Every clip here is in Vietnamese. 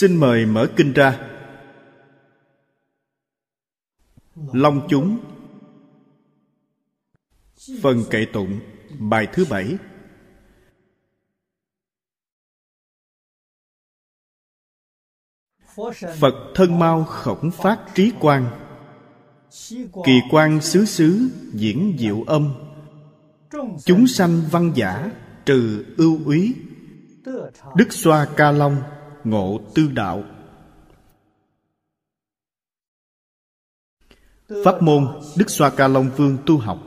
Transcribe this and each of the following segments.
xin mời mở kinh ra. Long chúng. Phần kệ tụng, bài thứ bảy. Phật thân mau khổng phát trí quan kỳ quan xứ xứ diễn diệu âm. Chúng sanh văn giả trừ ưu úy. Đức xoa ca long ngộ tư đạo. Pháp môn đức xoa ca long vương tu học.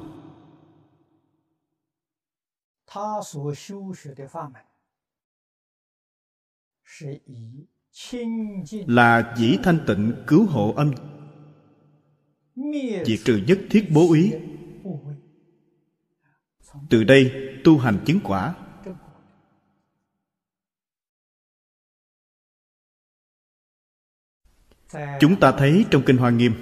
Là dĩ thanh tịnh cứu hộ âm diệt trừ nhất thiết bố ý. từ đây tu hành chứng quả chúng ta thấy trong kinh hoa nghiêm.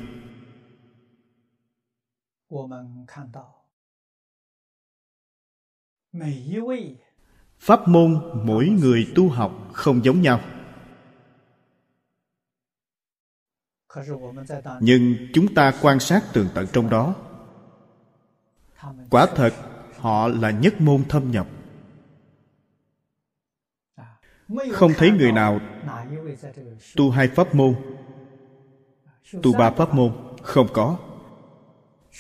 Pháp môn mỗi người tu học không giống nhau. Nhưng chúng ta quan sát tường tận trong đó. Quả thật, họ là nhất môn thâm nhập. Không thấy người nào tu hai pháp môn tu ba pháp môn? Không có.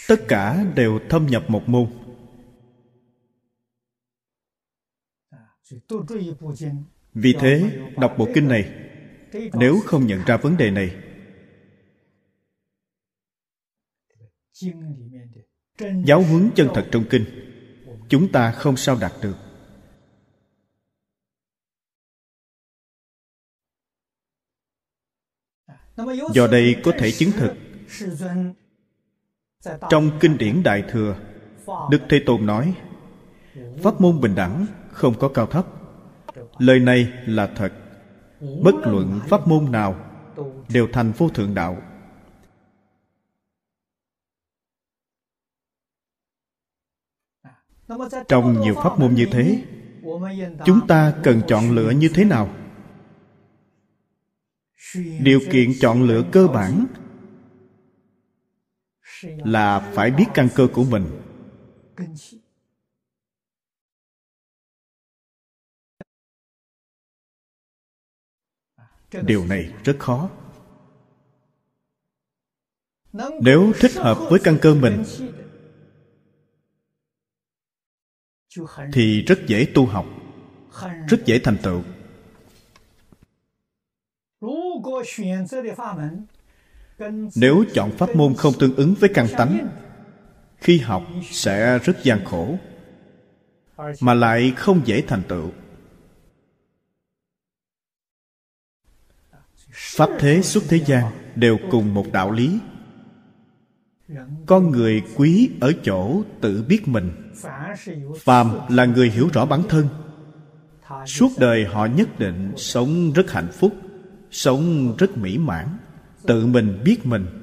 Tất cả đều thâm nhập một môn. Vì thế, đọc bộ kinh này, nếu không nhận ra vấn đề này, giáo huấn chân thật trong kinh, chúng ta không sao đạt được. Do đây có thể chứng thực. Trong kinh điển đại thừa, đức thế tôn nói, pháp môn bình đẳng không có cao thấp. Lời này là thật. Bất luận pháp môn nào đều thành vô thượng đạo. Trong nhiều pháp môn như thế, chúng ta cần chọn lựa như thế nào? Điều kiện chọn lựa cơ bản là phải biết căn cơ của mình. Điều này rất khó. Nếu thích hợp với căn cơ mình, thì rất dễ tu học, rất dễ thành tựu nếu chọn pháp môn không tương ứng với căn tánh, khi học sẽ rất gian khổ, mà lại không dễ thành tựu. Pháp thế xuất thế gian đều cùng một đạo lý. Con người quý ở chỗ tự biết mình. Phàm là người hiểu rõ bản thân, suốt đời họ nhất định sống rất hạnh phúc sống rất mỹ mãn tự mình biết mình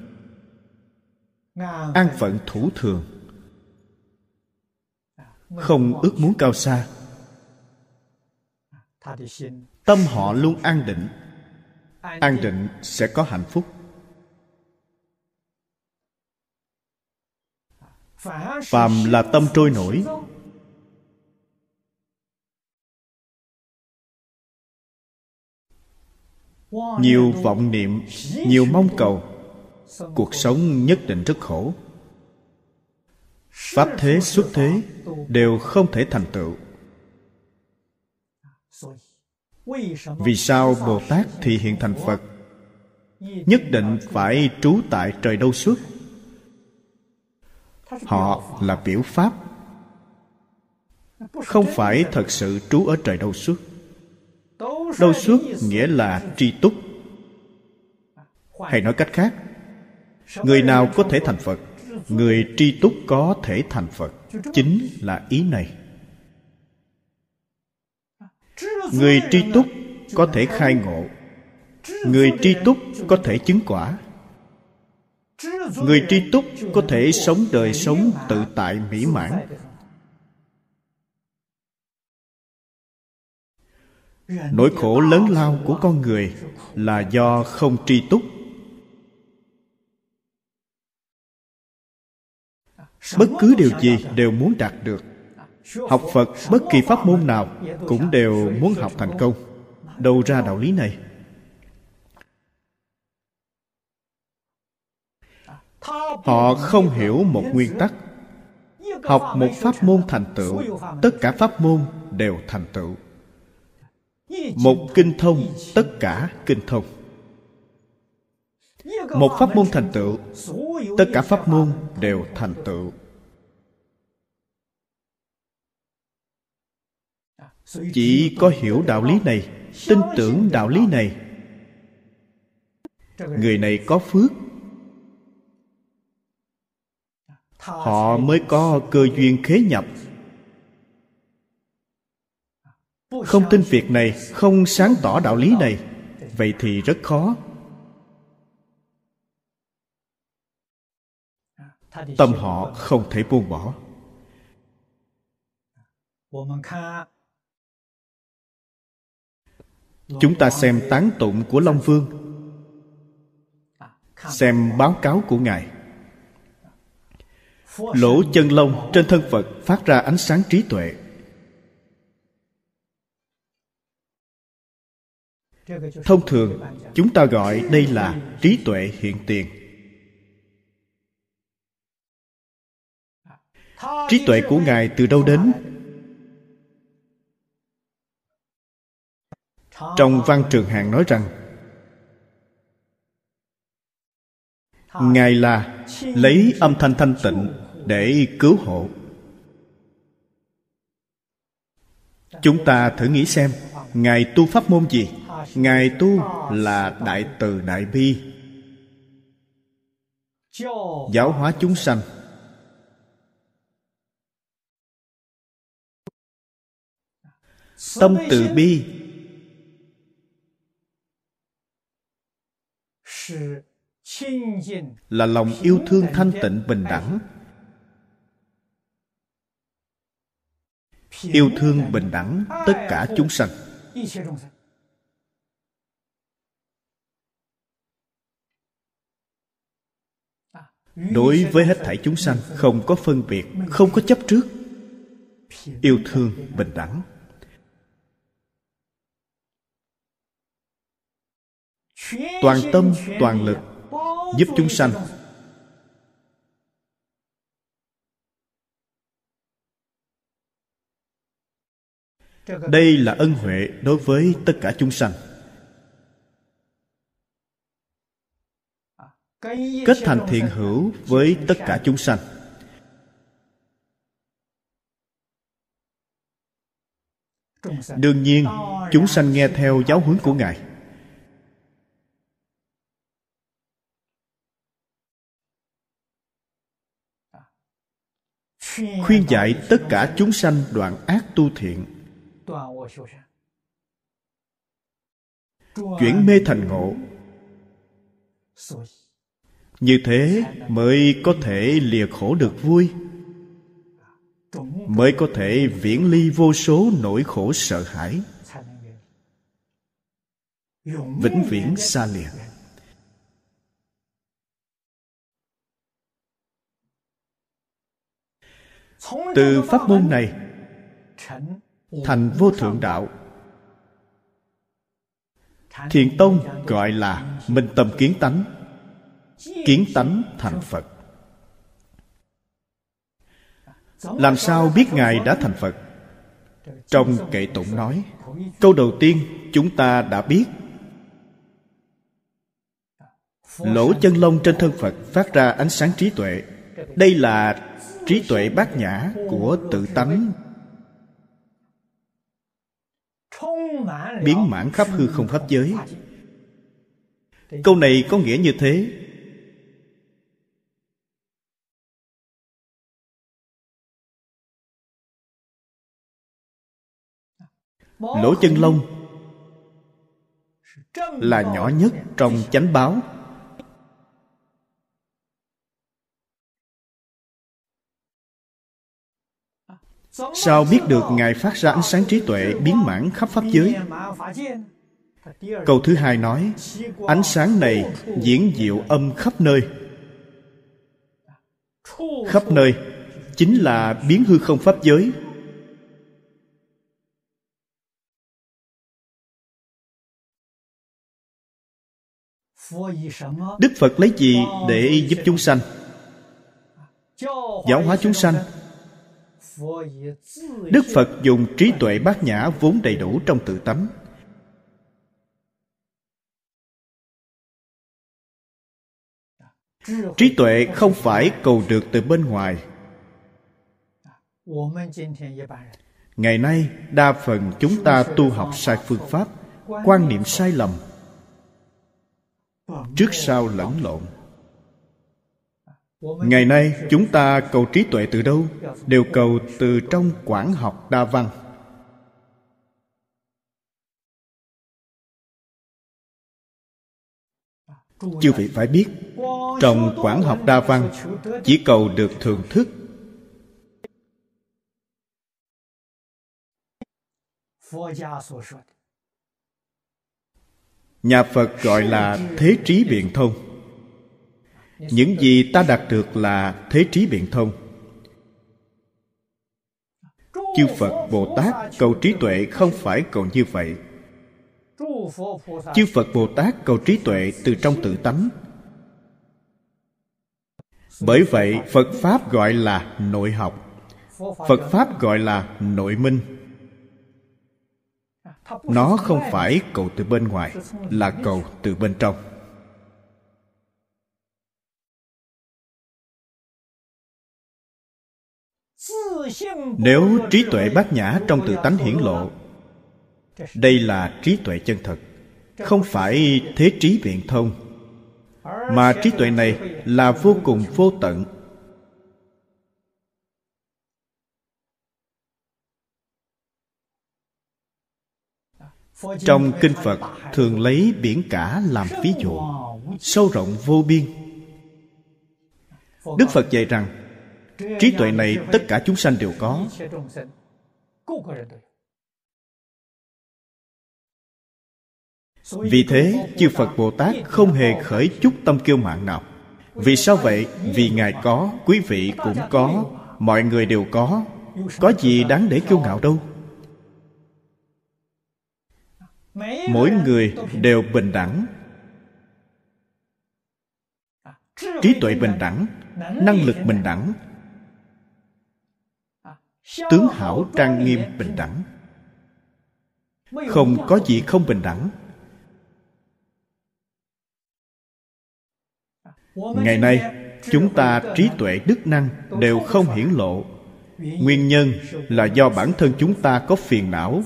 an phận thủ thường. Không ước muốn cao xa. Tâm họ luôn an định. An định sẽ có hạnh phúc. Phàm là tâm trôi nổi nhiều vọng niệm, nhiều mong cầu. Cuộc sống nhất định rất khổ. Pháp thế xuất thế đều không thể thành tựu. Vì sao bồ tát thì hiện thành phật? Nhất định phải trú tại trời đâu suốt họ là biểu pháp. Không phải thật sự trú ở trời đâu suốt đâu suốt nghĩa là tri túc. Hay nói cách khác, người nào có thể thành phật, người tri túc có thể thành phật. Chính là ý này. Người tri túc có thể khai ngộ. Người tri túc có thể chứng quả. Người tri túc có thể sống đời sống tự tại mỹ mãn. Nỗi khổ lớn lao của con người là do không tri túc. Bất cứ điều gì đều muốn đạt được. Học phật bất kỳ pháp môn nào cũng đều muốn học thành công. Đâu ra đạo lý này? Họ không hiểu một nguyên tắc. Học một pháp môn thành tựu, tất cả pháp môn đều thành tựu một kinh thông, tất cả kinh thông. Một pháp môn thành tựu, tất cả pháp môn đều thành tựu. Chỉ có hiểu đạo lý này, tin tưởng đạo lý này. Người này có phước. Họ mới có cơ duyên khế nhập không tin việc này, không sáng tỏ đạo lý này. Vậy thì rất khó. Tâm họ không thể buông bỏ. Chúng ta xem tán tụng của long vương. Xem báo cáo của ngài. Lỗ chân lông trên thân phật phát ra ánh sáng trí tuệ. Thông thường, chúng ta gọi đây là trí tuệ hiện tiền. Trí tuệ của ngài từ đâu đến? Trong văn trường hạng nói rằng, ngài là lấy âm thanh thanh tịnh để cứu hộ. Chúng ta thử nghĩ xem, ngài tu pháp môn gì? Ngài tu là đại từ đại bi. Giáo hóa chúng sanh. Tâm từ bi. Là lòng yêu thương thanh tịnh bình đẳng. Yêu thương bình đẳng tất cả chúng sanh. Đối với hết thảy chúng sanh, không có phân biệt, không có chấp trước. Yêu thương, bình đẳng. Toàn tâm, toàn lực giúp chúng sanh. Đây là ân huệ đối với tất cả chúng sanh. Kết thành thiện hữu với tất cả chúng sanh. Đương nhiên chúng sanh nghe theo giáo huấn của ngài. Khuyên dạy tất cả chúng sanh đoạn ác tu thiện. chuyển mê thành ngộ như thế mới có thể lìa khổ được vui. Mới có thể viễn ly vô số nỗi khổ sợ hãi. Vĩnh viễn xa lìa. Từ pháp môn này, thành vô thượng đạo. Thiền tông gọi là minh tâm kiến tánh kiến tánh thành phật. Làm sao biết ngài đã thành phật? Trong kệ tụng nói, câu đầu tiên chúng ta đã biết. Lỗ chân lông trên thân phật phát ra ánh sáng trí tuệ. Đây là trí tuệ bát nhã của tự tánh. Biến mãn khắp hư không pháp giới. Câu này có nghĩa như thế. Lỗ chân lông là nhỏ nhất trong chánh báo. Sao biết được ngài phát ra ánh sáng trí tuệ biến mãn khắp pháp giới? câu thứ hai nói ánh sáng này diễn diệu âm khắp nơi. Khắp nơi chính là biến hư không pháp giới đức phật lấy gì để giúp chúng sanh? Giáo hóa chúng sanh. Đức phật dùng trí tuệ bát nhã vốn đầy đủ trong tự tánh. Trí tuệ không phải cầu được từ bên ngoài. Ngày nay, đa phần chúng ta tu học sai phương pháp, quan niệm sai lầm trước sau lẫn lộn. Ngày nay, chúng ta cầu trí tuệ từ đâu? Đều cầu từ trong quảng học đa văn. Chư vị phải biết, trong quảng học đa văn, chỉ cầu được thưởng thức nhà phật gọi là thế trí biện thông. Những gì ta đạt được là thế trí biện thông. Chư phật bồ tát, cầu trí tuệ không phải cầu như vậy. Chư phật bồ tát cầu trí tuệ từ trong tự tánh. Bởi vậy, phật pháp gọi là nội học. Phật pháp gọi là nội minh nó không phải cầu từ bên ngoài là cầu từ bên trong. Nếu trí tuệ bát nhã trong tự tánh hiển lộ đây là trí tuệ chân thật không phải thế trí biện thông. Mà trí tuệ này là vô cùng vô tận trong kinh phật, thường lấy biển cả làm ví dụ, sâu rộng vô biên. Đức phật dạy rằng, trí tuệ này tất cả chúng sanh đều có. Vì thế, chư phật bồ tát không hề khởi chút tâm kiêu mạn nào. Vì sao vậy? Vì ngài có, quý vị cũng có, mọi người đều có. Có gì đáng để kiêu ngạo đâu? Mỗi người đều bình đẳng. Trí tuệ bình đẳng năng lực bình đẳng. Tướng hảo trang nghiêm bình đẳng. Không có gì không bình đẳng. Ngày nay chúng ta trí tuệ đức năng đều không hiển lộ nguyên nhân là do bản thân chúng ta có phiền não.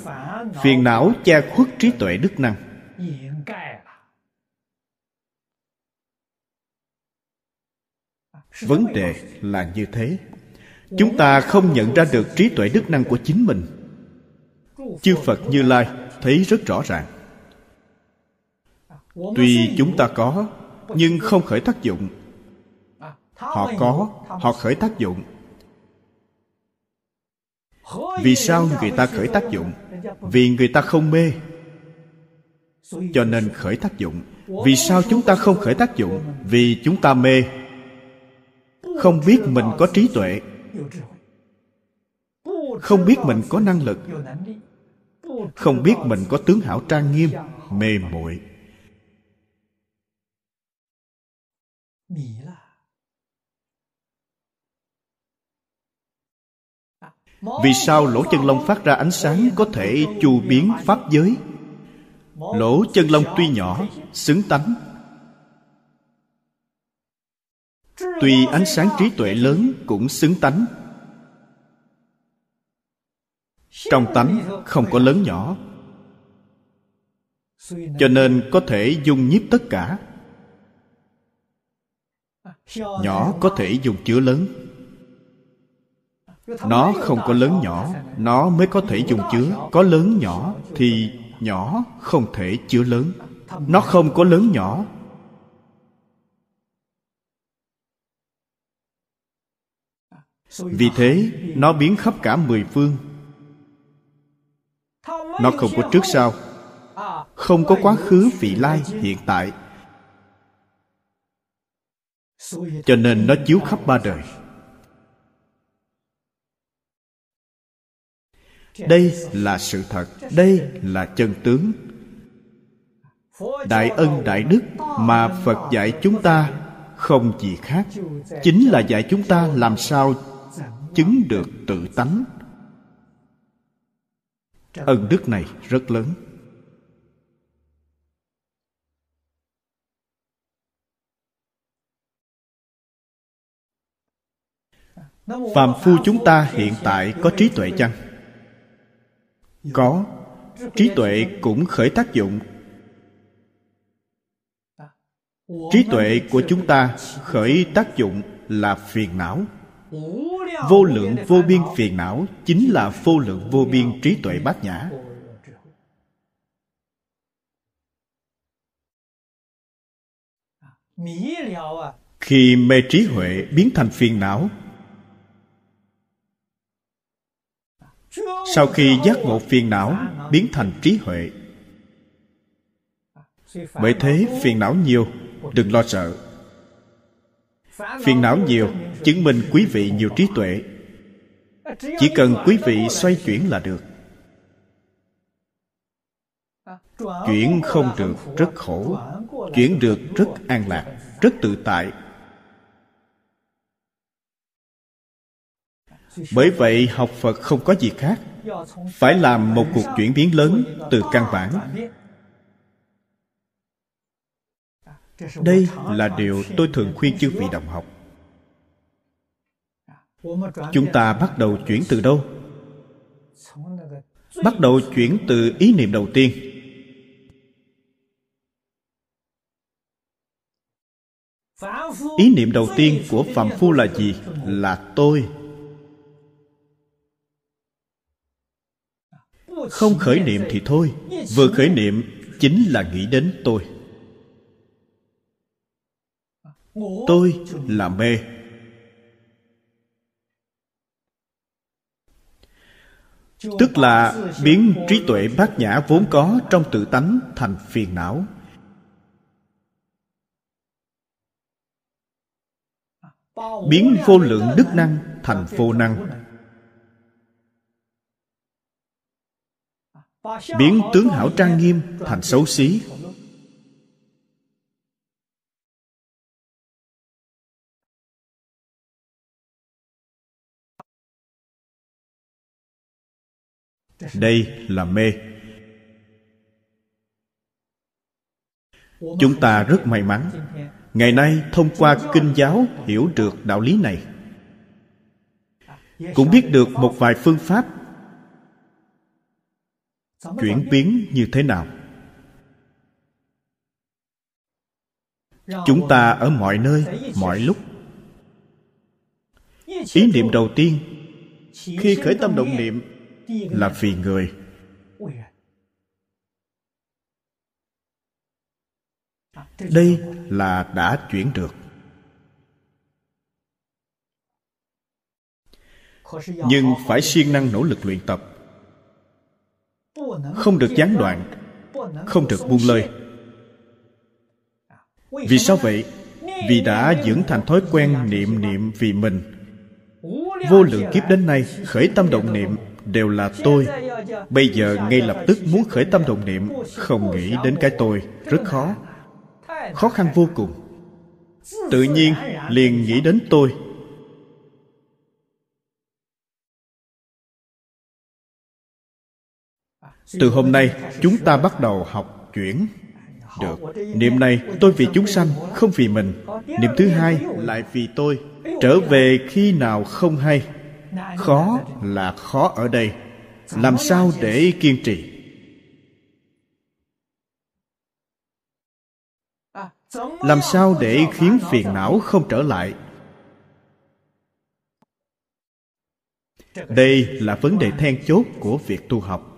Phiền não che khuất trí tuệ đức năng. Vấn đề là như thế. Chúng ta không nhận ra được trí tuệ đức năng của chính mình. Chư phật như lai thấy rất rõ ràng. Tuy chúng ta có, nhưng không khởi tác dụng. Họ có, họ khởi tác dụng vì sao người ta khởi tác dụng? Vì người ta không mê. Cho nên khởi tác dụng. Vì sao chúng ta không khởi tác dụng? Vì chúng ta mê. Không biết mình có trí tuệ. Không biết mình có năng lực. Không biết mình có tướng hảo trang nghiêm, mê muội. Vì sao lỗ chân lông phát ra ánh sáng có thể chu biến pháp giới? Lỗ chân lông tuy nhỏ, xứng tánh. Tuy ánh sáng trí tuệ lớn cũng xứng tánh. Trong tánh không có lớn nhỏ. Cho nên có thể dung nhiếp tất cả. Nhỏ có thể dùng chứa lớn nó không có lớn nhỏ, nó mới có thể dùng chứa. Có lớn nhỏ thì nhỏ không thể chứa lớn. Nó không có lớn nhỏ. Vì thế, nó biến khắp cả mười phương. Nó không có trước sau. Không có quá khứ vị lai hiện tại. Cho nên nó chiếu khắp ba đời. Đây là sự thật, đây là chân tướng. Đại ân đại đức mà phật dạy chúng ta không gì khác, chính là dạy chúng ta làm sao chứng được tự tánh. Ân đức này rất lớn. Phàm phu chúng ta hiện tại có trí tuệ chăng? Có, trí tuệ cũng khởi tác dụng. Trí tuệ của chúng ta khởi tác dụng là phiền não. Vô lượng vô biên phiền não chính là vô lượng vô biên trí tuệ bát nhã. Khi mê trí huệ biến thành phiền não sau khi giác ngộ phiền não, biến thành trí huệ. Bởi thế, phiền não nhiều, đừng lo sợ. Phiền não nhiều, chứng minh quý vị nhiều trí tuệ. Chỉ cần quý vị xoay chuyển là được. Chuyển không được rất khổ, chuyển được rất an lạc, rất tự tại. Bởi vậy, học phật không có gì khác. Phải làm một cuộc chuyển biến lớn từ căn bản. Đây là điều tôi thường khuyên chư vị đồng học. Chúng ta bắt đầu chuyển từ đâu? Bắt đầu chuyển từ ý niệm đầu tiên. Ý niệm đầu tiên của phạm phu là gì? Là tôi. Không khởi niệm thì thôi, vừa khởi niệm chính là nghĩ đến tôi. Tôi là mê. Tức là biến trí tuệ bát nhã vốn có trong tự tánh thành phiền não. Biến vô lượng đức năng thành vô năng. Biến tướng hảo trang nghiêm thành xấu xí. đây là mê. Chúng ta rất may mắn. Ngày nay thông qua kinh giáo hiểu được đạo lý này. Cũng biết được một vài phương pháp chuyển biến như thế nào? Chúng ta ở mọi nơi mọi lúc. Ý niệm đầu tiên khi khởi tâm động niệm là vì người. Đây là đã chuyển được. Nhưng phải siêng năng nỗ lực luyện tập không được gián đoạn. Không được buông lơi. Vì sao vậy? Vì đã dưỡng thành thói quen niệm niệm vì mình. Vô lượng kiếp đến nay, khởi tâm động niệm đều là tôi. Bây giờ ngay lập tức muốn khởi tâm động niệm, không nghĩ đến cái tôi, rất khó. Khó khăn vô cùng. Tự nhiên liền nghĩ đến tôi. Từ hôm nay, chúng ta bắt đầu học chuyển. Được. Niệm này, tôi vì chúng sanh, không vì mình. Niệm thứ hai, lại vì tôi. Trở về khi nào không hay? Khó là khó ở đây. Làm sao để kiên trì? Làm sao để khiến phiền não không trở lại? Đây là vấn đề then chốt của việc tu học.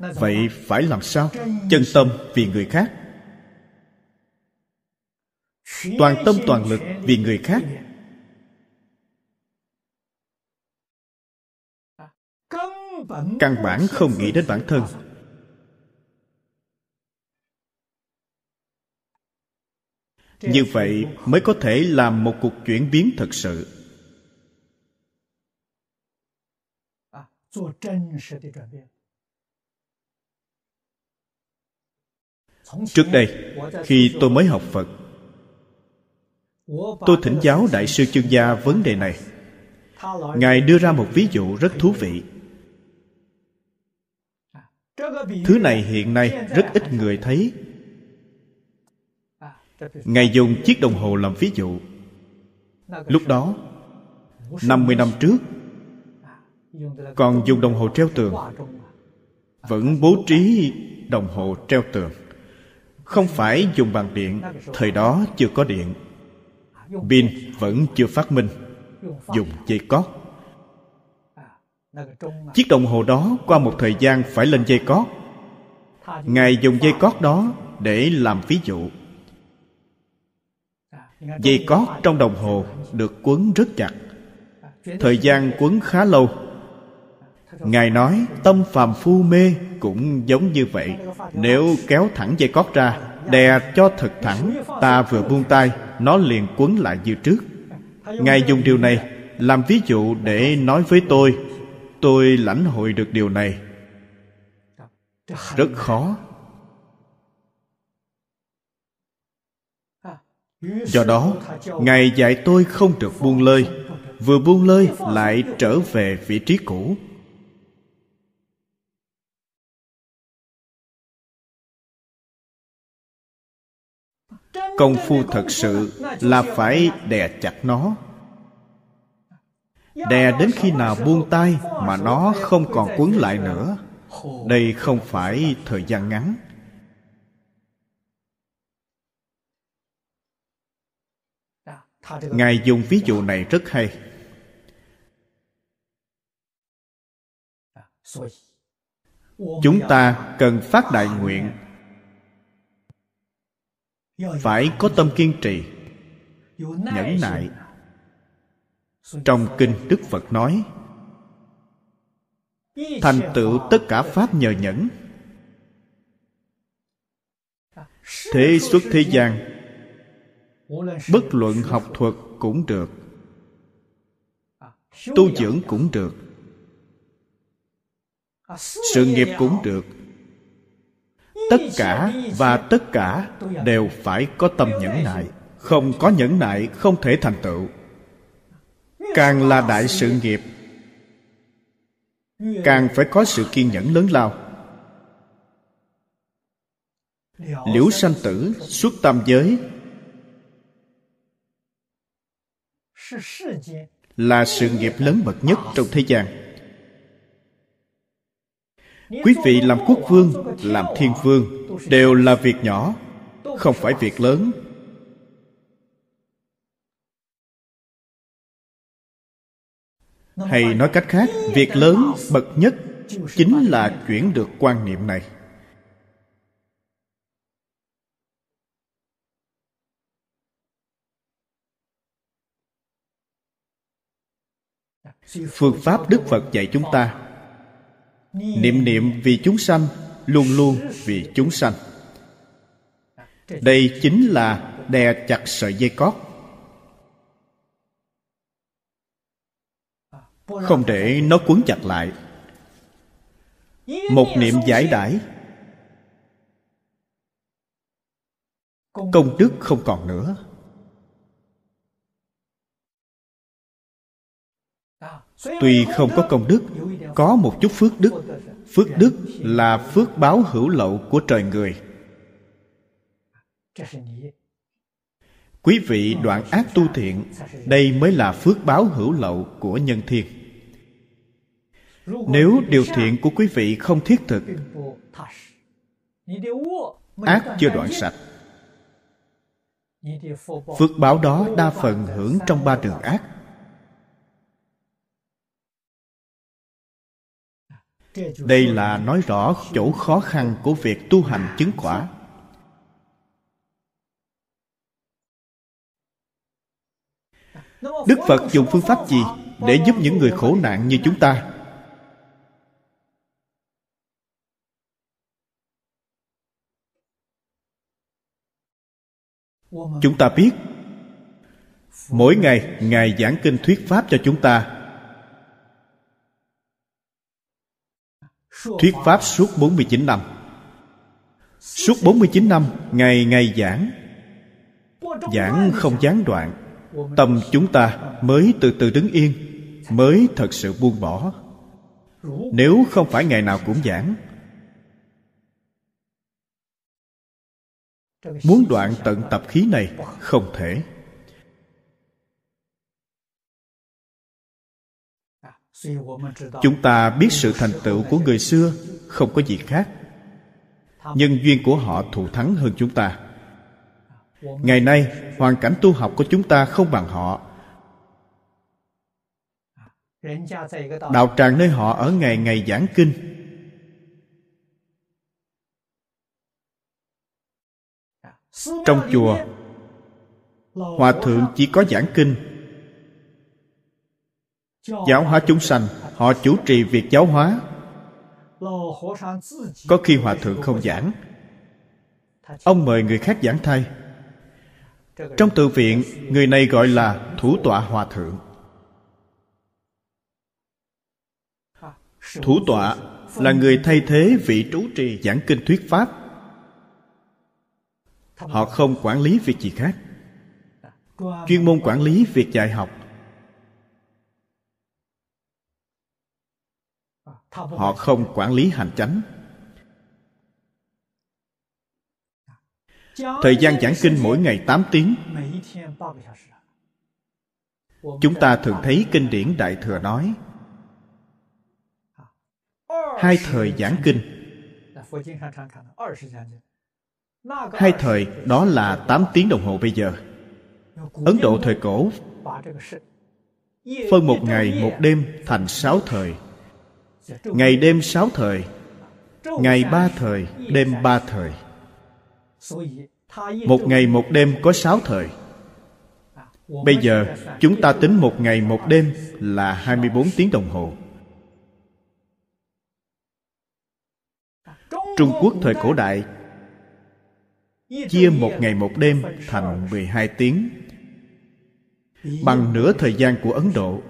Vậy phải làm sao? Chân tâm vì người khác. Toàn tâm toàn lực vì người khác. Căn bản không nghĩ đến bản thân. Như vậy mới có thể làm một cuộc chuyển biến thật sự. À, trước đây, khi tôi mới học phật, tôi thỉnh giáo đại sư chương gia vấn đề này. Ngài đưa ra một ví dụ rất thú vị. Thứ này hiện nay rất ít người thấy. Ngài dùng chiếc đồng hồ làm ví dụ. Lúc đó 50 năm trước, còn dùng đồng hồ treo tường, vẫn bố trí đồng hồ treo tường không phải dùng bằng điện, thời đó chưa có điện. Pin vẫn chưa phát minh, dùng dây cót. Chiếc đồng hồ đó qua một thời gian phải lên dây cót. Ngài dùng dây cót đó để làm ví dụ. Dây cót trong đồng hồ được quấn rất chặt. Thời gian quấn khá lâu ngài nói, tâm phàm phu mê cũng giống như vậy. Nếu kéo thẳng dây cót ra, đè cho thật thẳng, ta vừa buông tay, nó liền quấn lại như trước. Ngài dùng điều này làm ví dụ để nói với tôi. Tôi lãnh hội được điều này. Rất khó. Do đó, ngài dạy tôi không được buông lơi. Vừa buông lơi, lại trở về vị trí cũ. Công phu thật sự là phải đè chặt nó. Đè đến khi nào buông tay mà nó không còn quấn lại nữa. Đây không phải thời gian ngắn. Ngài dùng ví dụ này rất hay. Chúng ta cần phát đại nguyện phải có tâm kiên trì, nhẫn nại. Trong kinh đức phật nói, thành tựu tất cả pháp nhờ nhẫn. Thế xuất thế gian, bất luận học thuật cũng được, tu dưỡng cũng được, sự nghiệp cũng được tất cả và tất cả đều phải có tâm nhẫn nại. Không có nhẫn nại, không thể thành tựu. Càng là đại sự nghiệp, càng phải có sự kiên nhẫn lớn lao. Liễu sanh tử xuất tam giới là sự nghiệp lớn bậc nhất trong thế gian quý vị làm quốc vương, làm thiên vương đều là việc nhỏ, không phải việc lớn. Hay nói cách khác, việc lớn, bậc nhất chính là chuyển được quan niệm này. Phương pháp đức phật dạy chúng ta niệm niệm vì chúng sanh, luôn luôn vì chúng sanh. Đây chính là đè chặt sợi dây cót. Không để nó cuốn chặt lại. Một niệm giải đãi. Công đức không còn nữa. Tuy không có công đức, có một chút phước đức. Phước đức là phước báo hữu lậu của trời người. Quý vị đoạn ác tu thiện, đây mới là phước báo hữu lậu của nhân thiên. Nếu điều thiện của quý vị không thiết thực, ác chưa đoạn sạch. Phước báo đó đa phần hưởng trong ba đường ác. Đây là nói rõ chỗ khó khăn của việc tu hành chứng quả. Đức phật dùng phương pháp gì để giúp những người khổ nạn như chúng ta? Chúng ta biết, mỗi ngày ngài giảng kinh thuyết pháp cho chúng ta. Thuyết pháp suốt 49 năm. Suốt 49 năm, ngày ngày giảng. Giảng không gián đoạn. Tâm chúng ta mới từ từ đứng yên, mới thật sự buông bỏ. Nếu không phải ngày nào cũng giảng, muốn đoạn tận tập khí này không thể. Chúng ta biết sự thành tựu của người xưa, không có gì khác. Nhân duyên của họ thù thắng hơn chúng ta. Ngày nay, hoàn cảnh tu học của chúng ta không bằng họ. Đạo tràng nơi họ ở ngày ngày giảng kinh. Trong chùa, hòa thượng chỉ có giảng kinh giáo hóa chúng sanh, họ chủ trì việc giáo hóa. Có khi hòa thượng không giảng. Ông mời người khác giảng thay. Trong tự viện, người này gọi là thủ tọa hòa thượng. Thủ tọa là người thay thế vị trú trì giảng kinh thuyết pháp. Họ không quản lý việc gì khác. Chuyên môn quản lý việc dạy học. Họ không quản lý hành chánh. Thời gian giảng kinh mỗi ngày 8 tiếng. Chúng ta thường thấy kinh điển đại thừa nói hai thời giảng kinh. Hai thời đó là 8 tiếng đồng hồ bây giờ. Ấn độ thời cổ phân một ngày một đêm thành sáu thời ngày đêm sáu thời, ngày ba thời, đêm ba thời. Một ngày một đêm có sáu thời. Bây giờ, chúng ta tính một ngày một đêm là 24 tiếng đồng hồ. Trung Quốc thời cổ đại, chia một ngày một đêm thành 12 tiếng. Bằng nửa thời gian của Ấn Độ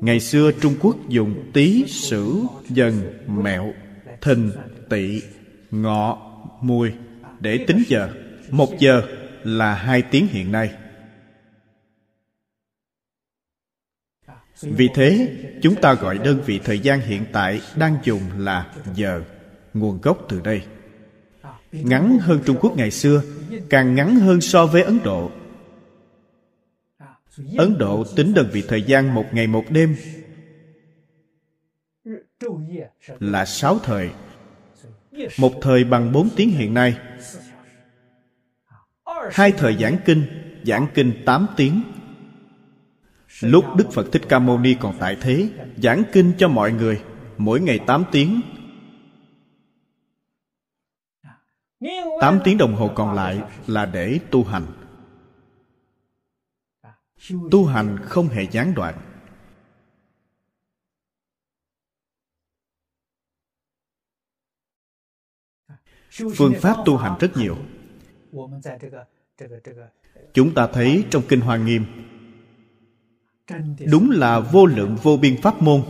ngày xưa trung quốc dùng tý sửu dần, mẹo, thìn, tỵ, ngọ, mùi để tính giờ. Một giờ là hai tiếng hiện nay. Vì thế, chúng ta gọi đơn vị thời gian hiện tại đang dùng là giờ, nguồn gốc từ đây. Ngắn hơn trung quốc ngày xưa, càng ngắn hơn so với ấn độ ấn độ tính đơn vị thời gian một ngày một đêm. Là sáu thời. Một thời bằng bốn tiếng hiện nay. Hai thời giảng kinh giảng kinh tám tiếng. Lúc đức phật thích ca mâu ni còn tại thế, giảng kinh cho mọi người, mỗi ngày tám tiếng. Tám tiếng đồng hồ còn lại là để tu hành tu hành không hề gián đoạn. Phương pháp tu hành rất nhiều. Chúng ta thấy trong kinh hoa nghiêm, đúng là vô lượng vô biên pháp môn.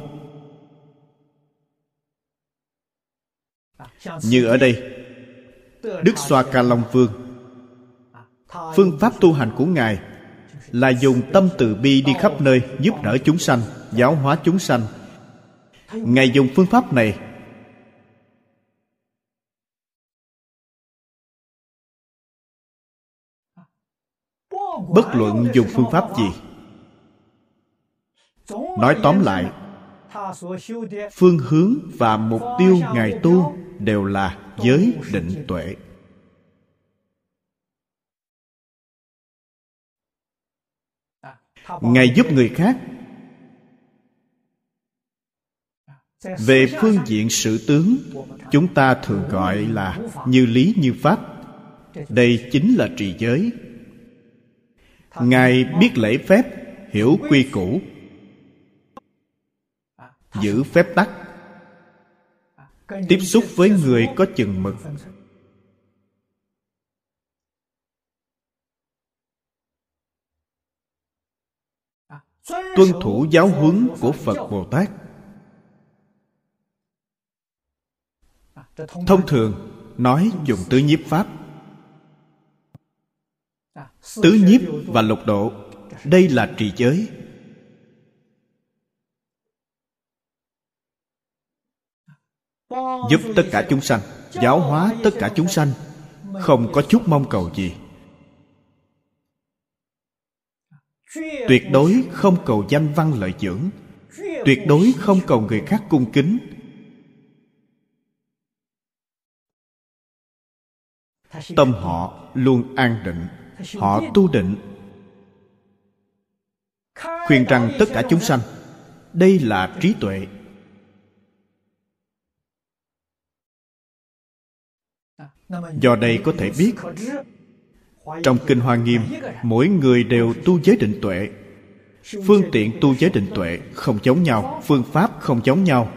Như ở đây, đức xoa ca long vương, phương pháp tu hành của ngài là dùng tâm từ bi đi khắp nơi giúp đỡ chúng sanh, giáo hóa chúng sanh. Ngài dùng phương pháp này. Bất luận dùng phương pháp gì. Nói tóm lại, phương hướng và mục tiêu ngài tu đều là giới định tuệ. Ngài giúp người khác. Về phương diện sự tướng, chúng ta thường gọi là như lý như pháp. Đây chính là trì giới. Ngài biết lễ phép, hiểu quy củ. Giữ phép tắc. Tiếp xúc với người có chừng mực. Tuân thủ giáo huấn của phật bồ tát. Thông thường, nói dùng tứ nhiếp pháp. Tứ nhiếp và lục độ, đây là trì giới. Giúp tất cả chúng sanh, giáo hóa tất cả chúng sanh, không có chút mong cầu gì. Tuyệt đối không cầu danh văn lợi dưỡng tuyệt đối không cầu người khác cung kính. Tâm họ luôn an định. Họ tu định. Khuyên rằng tất cả chúng sanh, đây là trí tuệ. Do đây có thể biết trong kinh hoa nghiêm, mỗi người đều tu giới định tuệ. Phương tiện tu giới định tuệ không giống nhau, phương pháp không giống nhau.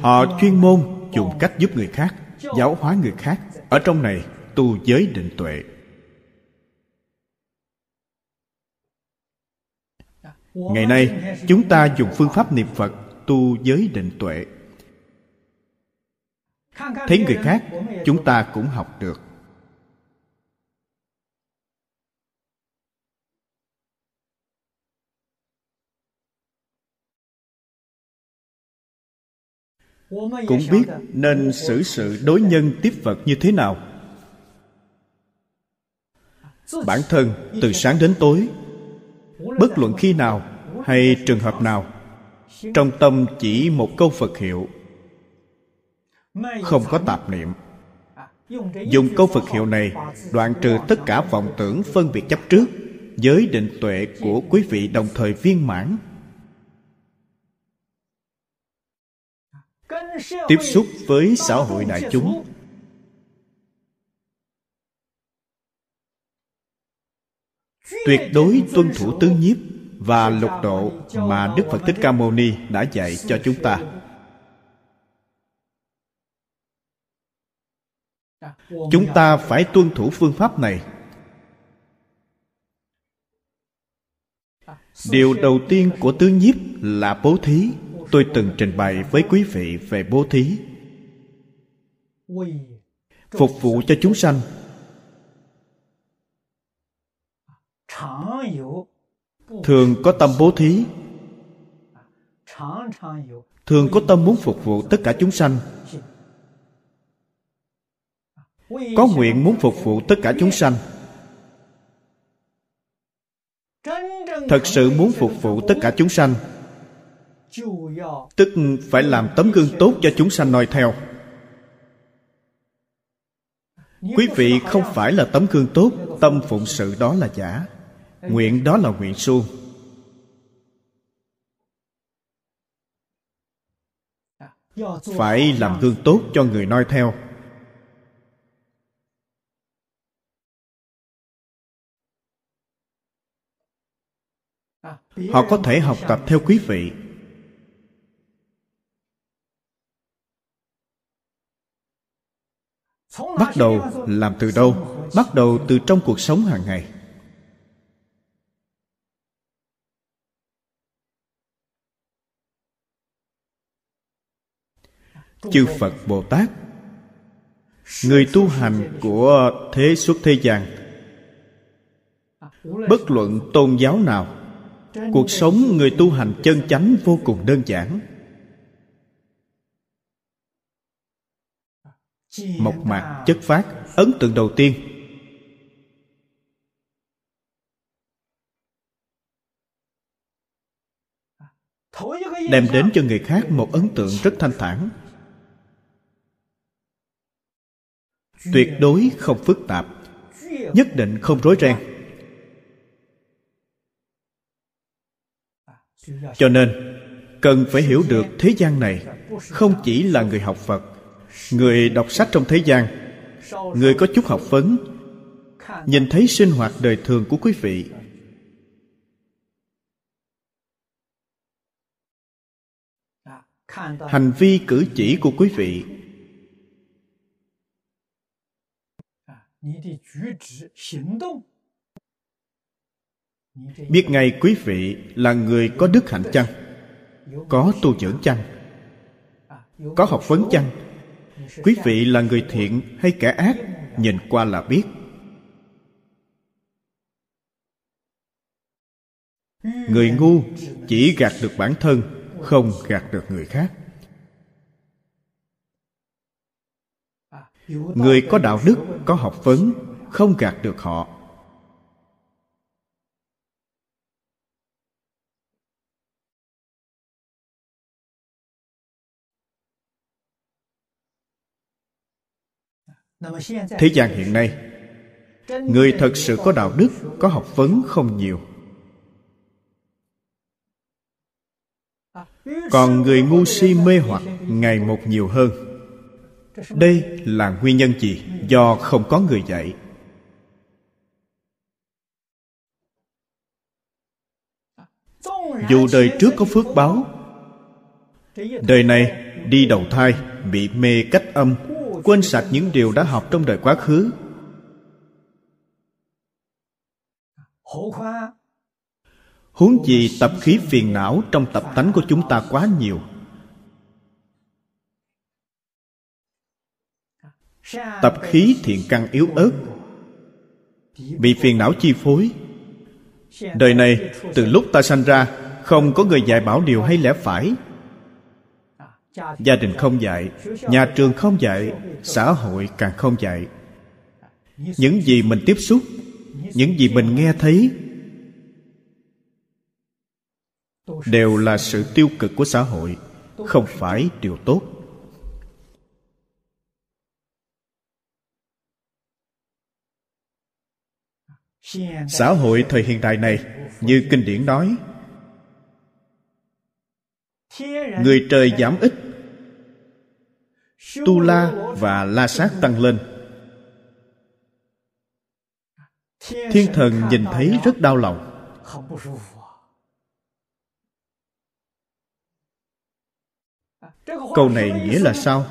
Họ chuyên môn dùng cách giúp người khác, giáo hóa người khác. Ở trong này, tu giới định tuệ. Ngày nay, chúng ta dùng phương pháp niệm phật, tu giới định tuệ thấy người khác chúng ta cũng học được. Cũng biết nên xử sự đối nhân tiếp vật như thế nào. Bản thân từ sáng đến tối bất luận khi nào hay trường hợp nào trong tâm chỉ một câu phật hiệu không có tạp niệm. Dùng câu phật hiệu này đoạn trừ tất cả vọng tưởng phân biệt chấp trước giới định tuệ của quý vị đồng thời viên mãn. Tiếp xúc với xã hội đại chúng. tuyệt đối tuân thủ tứ nhiếp và lục độ mà đức phật thích ca mâu ni đã dạy cho chúng ta chúng ta phải tuân thủ phương pháp này. Điều đầu tiên của tứ nhiếp là bố thí. Tôi từng trình bày với quý vị về bố thí. Phục vụ cho chúng sanh. Thường có tâm bố thí. Thường có tâm muốn phục vụ tất cả chúng sanh có nguyện muốn phục vụ tất cả chúng sanh. thật sự muốn phục vụ tất cả chúng sanh. Tức phải làm tấm gương tốt cho chúng sanh noi theo. Quý vị không phải là tấm gương tốt tâm phụng sự đó là giả. Nguyện đó là nguyện suông phải làm gương tốt cho người noi theo họ có thể học tập theo quý vị. bắt đầu làm từ đâu? Bắt đầu từ trong cuộc sống hàng ngày. Chư phật bồ tát người tu hành của thế xuất thế gian bất luận tôn giáo nào cuộc sống người tu hành chân chánh vô cùng đơn giản. Mộc mạc chất phát, ấn tượng đầu tiên. Đem đến cho người khác một ấn tượng rất thanh thản. Tuyệt đối không phức tạp, nhất định không rối ren. Cho nên, cần phải hiểu được thế gian này không chỉ là người học phật. Người đọc sách trong thế gian, người có chút học vấn, nhìn thấy sinh hoạt đời thường của quý vị. Hành vi cử chỉ của quý vị biết ngay quý vị là người có đức hạnh chăng? Có tu dưỡng chăng? Có học vấn chăng? Quý vị là người thiện hay kẻ ác? Nhìn qua là biết. Người ngu chỉ gạt được bản thân, không gạt được người khác. Người có đạo đức, có học vấn, không gạt được họ. Thế gian hiện nay, người thật sự có đạo đức, có học vấn không nhiều. Còn người ngu si mê hoặc ngày một nhiều hơn. Đây là nguyên nhân gì do không có người dạy? Dù đời trước có phước báo, đời này đi đầu thai bị mê cách âm quên sạch những điều đã học trong đời quá khứ. Huống gì tập khí phiền não trong tập tánh của chúng ta quá nhiều. Tập khí thiện căn yếu ớt. Bị phiền não chi phối. Đời này, từ lúc ta sanh ra, không có người dạy bảo điều hay lẽ phải gia đình không dạy, nhà trường không dạy, xã hội càng không dạy. Những gì mình tiếp xúc, những gì mình nghe thấy, đều là sự tiêu cực của xã hội, không phải điều tốt. Xã hội thời hiện đại này, như kinh điển nói, người trời giảm ít tu la và la sát tăng lên. Thiên thần nhìn thấy rất đau lòng. Câu này nghĩa là sao?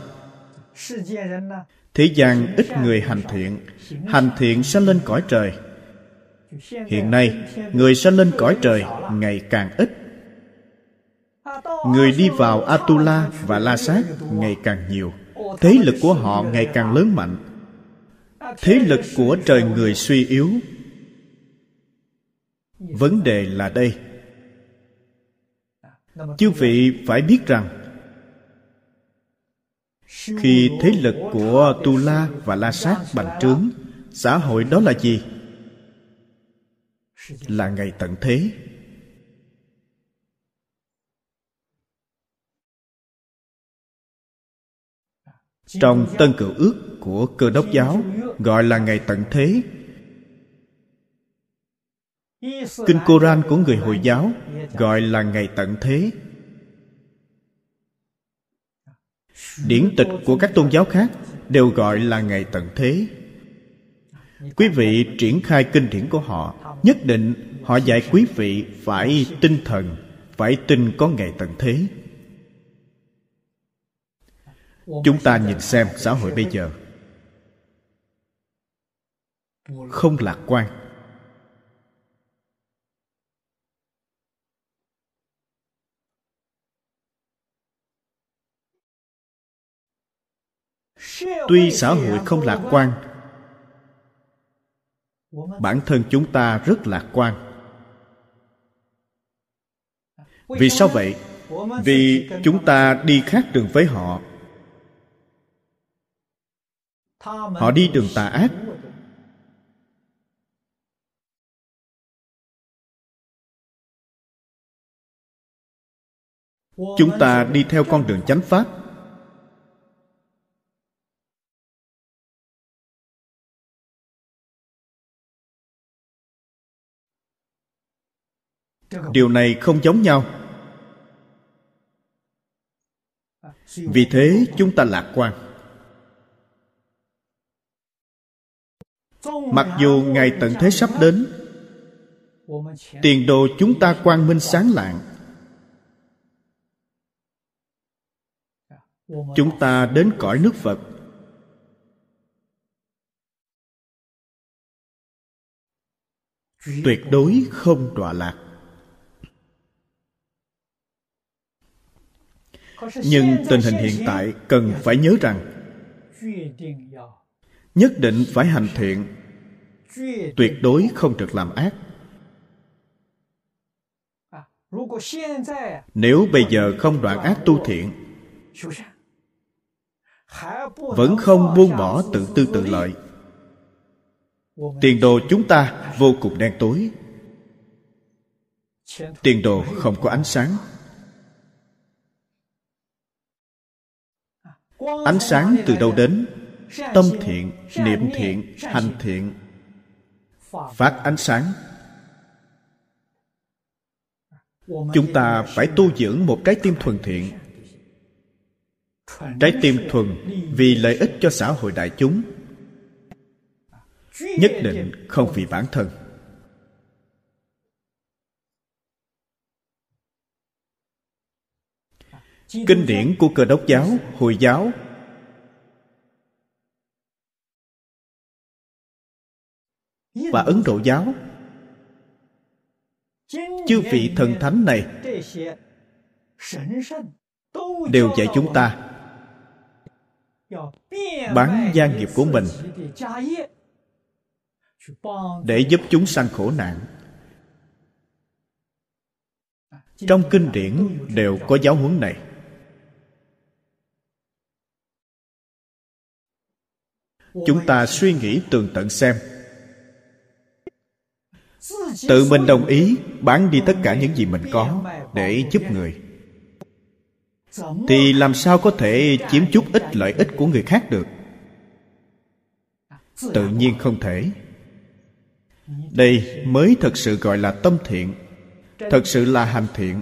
Thế gian ít người hành thiện hành thiện sẽ lên cõi trời. Hiện nay, người sẽ lên cõi trời ngày càng ít. Người đi vào atula và la sát ngày càng nhiều thế lực của họ ngày càng lớn mạnh. Thế lực của trời người suy yếu. Vấn đề là đây. Chư vị phải biết rằng, khi thế lực của tu la và la sát bành trướng, xã hội đó là gì? Là ngày tận thế. Trong tân cựu ước của cơ đốc giáo, gọi là ngày tận thế. Kinh koran của người hồi giáo gọi là ngày tận thế. Điển tịch của các tôn giáo khác đều gọi là ngày tận thế. Quý vị triển khai kinh điển của họ, nhất định họ dạy quý vị phải tinh thần, phải tin có ngày tận thế chúng ta nhìn xem xã hội bây giờ. Không lạc quan. Tuy xã hội không lạc quan, bản thân chúng ta rất lạc quan. Vì sao vậy? Vì chúng ta đi khác đường với họ họ đi đường tà ác. Chúng ta đi theo con đường chánh pháp. Điều này không giống nhau. Vì thế, chúng ta lạc quan. Mặc dù ngày tận thế sắp đến, tiền đồ chúng ta quang minh sáng lạng. Chúng ta đến cõi nước phật. Tuyệt đối không đọa lạc. Nhưng tình hình hiện tại cần phải nhớ rằng, nhất định phải hành thiện tuyệt đối không được làm ác. Nếu bây giờ không đoạn ác tu thiện, vẫn không buông bỏ tự tư tự lợi. Tiền đồ chúng ta vô cùng đen tối. Tiền đồ không có ánh sáng. Ánh sáng từ đâu đến? Tâm thiện, niệm thiện, hành thiện phát ánh sáng. Chúng ta phải tu dưỡng một trái tim thuần thiện. Trái tim thuần vì lợi ích cho xã hội đại chúng. Nhất định không vì bản thân. Kinh điển của cơ đốc giáo, hồi giáo và ấn độ giáo. Chư vị thần thánh này đều dạy chúng ta bán gia nghiệp của mình để giúp chúng sanh khổ nạn. Trong kinh điển đều có giáo huấn này. Chúng ta suy nghĩ tường tận xem tự mình đồng ý, bán đi tất cả những gì mình có để giúp người. Thì làm sao có thể chiếm chút ít lợi ích của người khác được? Tự nhiên không thể. Đây mới thật sự gọi là tâm thiện, thật sự là hành thiện.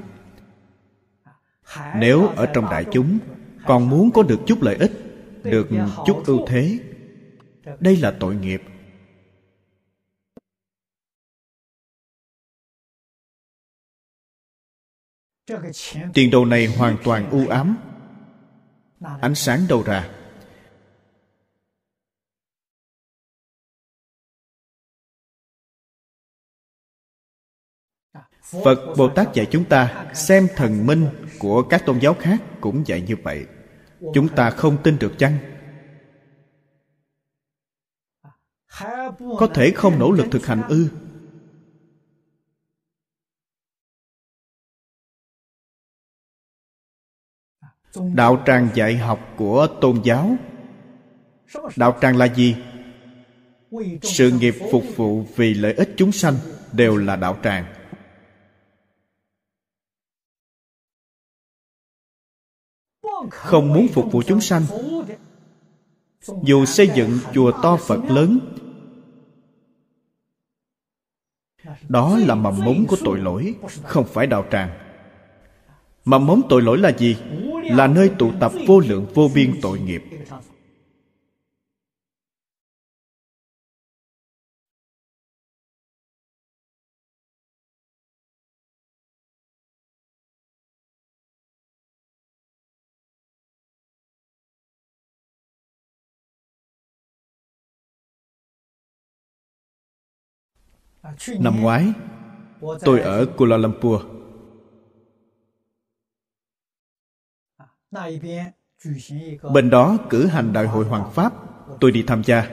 Nếu ở trong đại chúng còn muốn có được chút lợi ích, được chút ưu thế, đây là tội nghiệp. Tiền đồ này hoàn toàn u ám. Ánh sáng đâu ra? Phật bồ tát dạy chúng ta xem thần minh của các tôn giáo khác cũng dạy như vậy. Chúng ta không tin được chăng? Có thể không nỗ lực thực hành ư? Đạo tràng dạy học của tôn giáo. Đạo tràng là gì? Sự nghiệp phục vụ vì lợi ích chúng sanh đều là đạo tràng. Không muốn phục vụ chúng sanh, dù xây dựng chùa to phật lớn, đó là mầm mống của tội lỗi, không phải đạo tràng mầm mống tội lỗi là gì là nơi tụ tập vô lượng vô biên tội nghiệp Năm ngoái, tôi ở Kuala Lumpur. Bên đó cử hành đại hội Hoàng Pháp, tôi đi tham gia.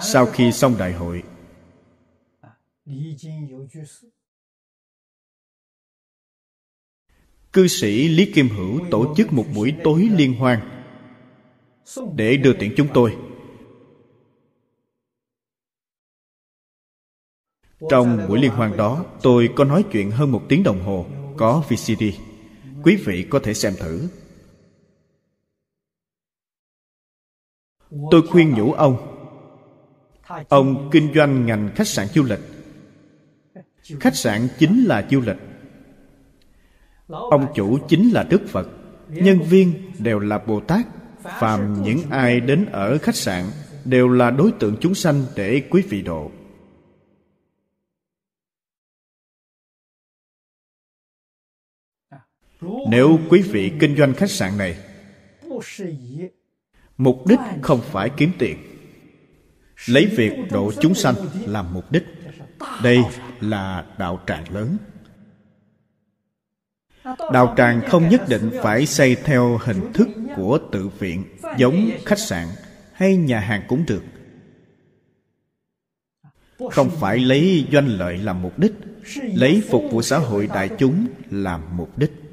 Sau khi xong đại hội, cư sĩ Lý Kim Hữu tổ chức một buổi tối liên hoan để đưa tiễn chúng tôi. Trong buổi liên hoan đó Tôi có nói chuyện hơn một tiếng đồng hồ. Có VCD Quý vị có thể xem thử. Tôi khuyên nhủ ông. Ông kinh doanh ngành khách sạn du lịch. Khách sạn chính là du lịch. Ông chủ chính là đức phật. Nhân viên đều là bồ tát. Phàm những ai đến ở khách sạn đều là đối tượng chúng sanh để quý vị độ. Nếu quý vị kinh doanh khách sạn này, mục đích không phải kiếm tiền. Lấy việc độ chúng sanh làm mục đích. Đây là đạo tràng lớn. Đạo tràng không nhất định phải xây theo hình thức của tự viện giống khách sạn hay nhà hàng cũng được. Không phải lấy doanh lợi làm mục đích, lấy phục vụ xã hội đại chúng làm mục đích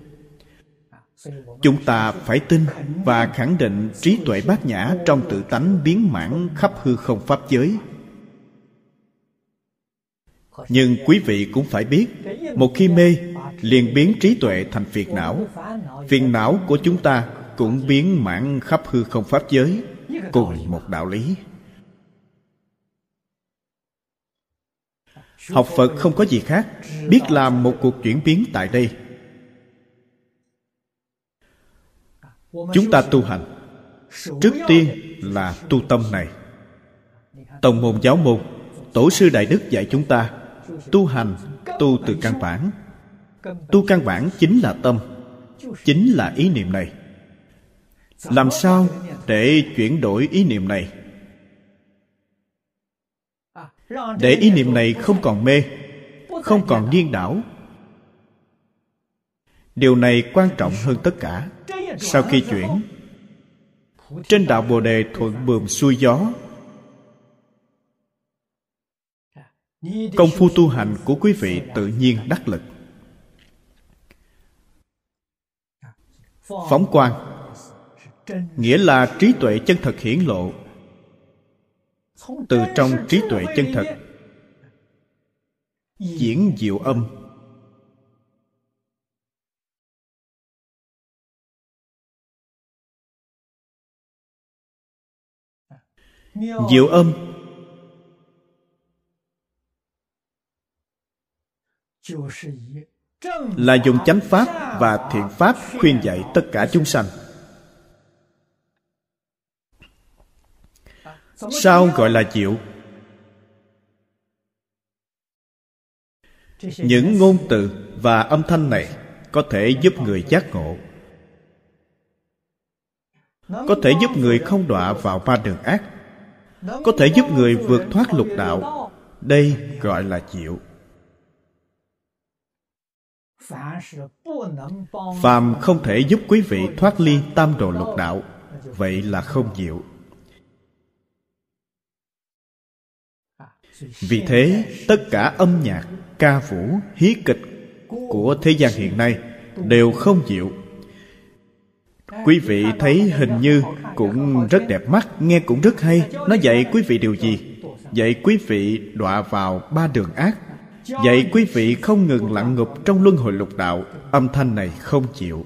chúng ta phải tin và khẳng định trí tuệ bát nhã trong tự tánh biến mãn khắp hư không pháp giới. Nhưng quý vị cũng phải biết, một khi mê, liền biến trí tuệ thành phiền não. Phiền não của chúng ta cũng biến mãn khắp hư không pháp giới, cùng một đạo lý. Học phật không có gì khác, biết làm một cuộc chuyển biến tại đây. Chúng ta tu hành. Trước tiên là tu tâm này. Tông môn giáo môn, tổ sư đại đức dạy chúng ta tu hành, tu từ căn bản. Tu căn bản chính là tâm, chính là ý niệm này. Làm sao để chuyển đổi ý niệm này? Để ý niệm này không còn mê, không còn điên đảo. Điều này quan trọng hơn tất cả sau khi chuyển, trên đạo bồ đề thuận buồm xuôi gió. Công phu tu hành của quý vị tự nhiên đắc lực. Phóng quang, nghĩa là trí tuệ chân thật hiển lộ. Từ trong trí tuệ chân thật, diễn diệu âm. Diệu âm. Là dùng chánh pháp và thiện pháp khuyên dạy tất cả chúng sanh. Sao gọi là diệu? Những ngôn từ và âm thanh này có thể giúp người giác ngộ. Có thể giúp người không đọa vào ba đường ác có thể giúp người vượt thoát lục đạo. Đây gọi là diệu phàm không thể giúp quý vị thoát ly tam đồ lục đạo, vậy là không diệu vì thế, tất cả âm nhạc, ca vũ, hí kịch của thế gian hiện nay đều không diệu quý vị thấy hình như cũng rất đẹp mắt, nghe cũng rất hay. Nó dạy quý vị điều gì? Dạy quý vị đọa vào ba đường ác. Dạy quý vị không ngừng lặn ngục trong luân hồi lục đạo. Âm thanh này không chịu.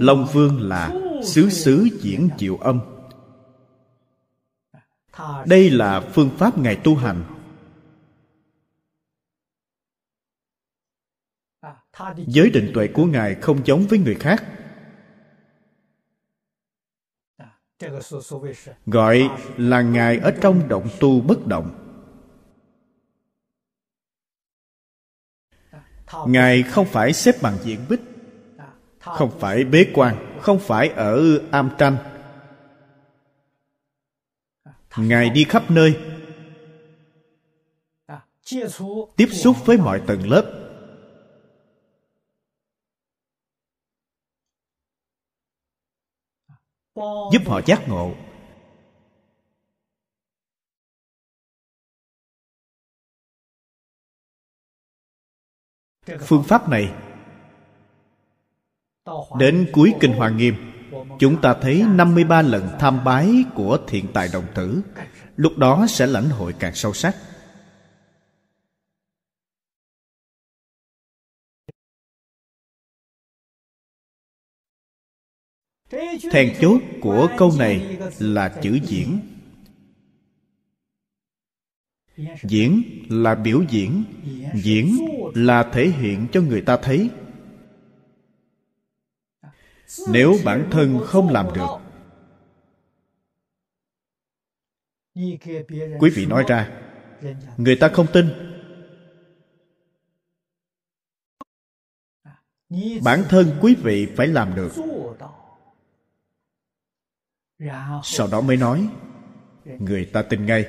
Long vương là xứ xứ diễn diệu âm đây là phương pháp ngài tu hành. Giới định tuệ của ngài không giống với người khác. Gọi là ngài ở trong động tu bất động. Ngài không phải xếp bằng diện bích, không phải bế quan, không phải ở am tranh ngài đi khắp nơi. Tiếp xúc với mọi tầng lớp. Giúp họ giác ngộ. Phương pháp này đến cuối kinh hoàng nghiêm chúng ta thấy 53 lần tham bái của thiện tài đồng tử. Lúc đó sẽ lãnh hội càng sâu sắc. Thèn chốt của câu này là chữ diễn. Diễn là biểu diễn. Diễn là thể hiện cho người ta thấy nếu bản thân không làm được, quý vị nói ra, người ta không tin. Bản thân quý vị phải làm được. Sau đó mới nói, người ta tin ngay.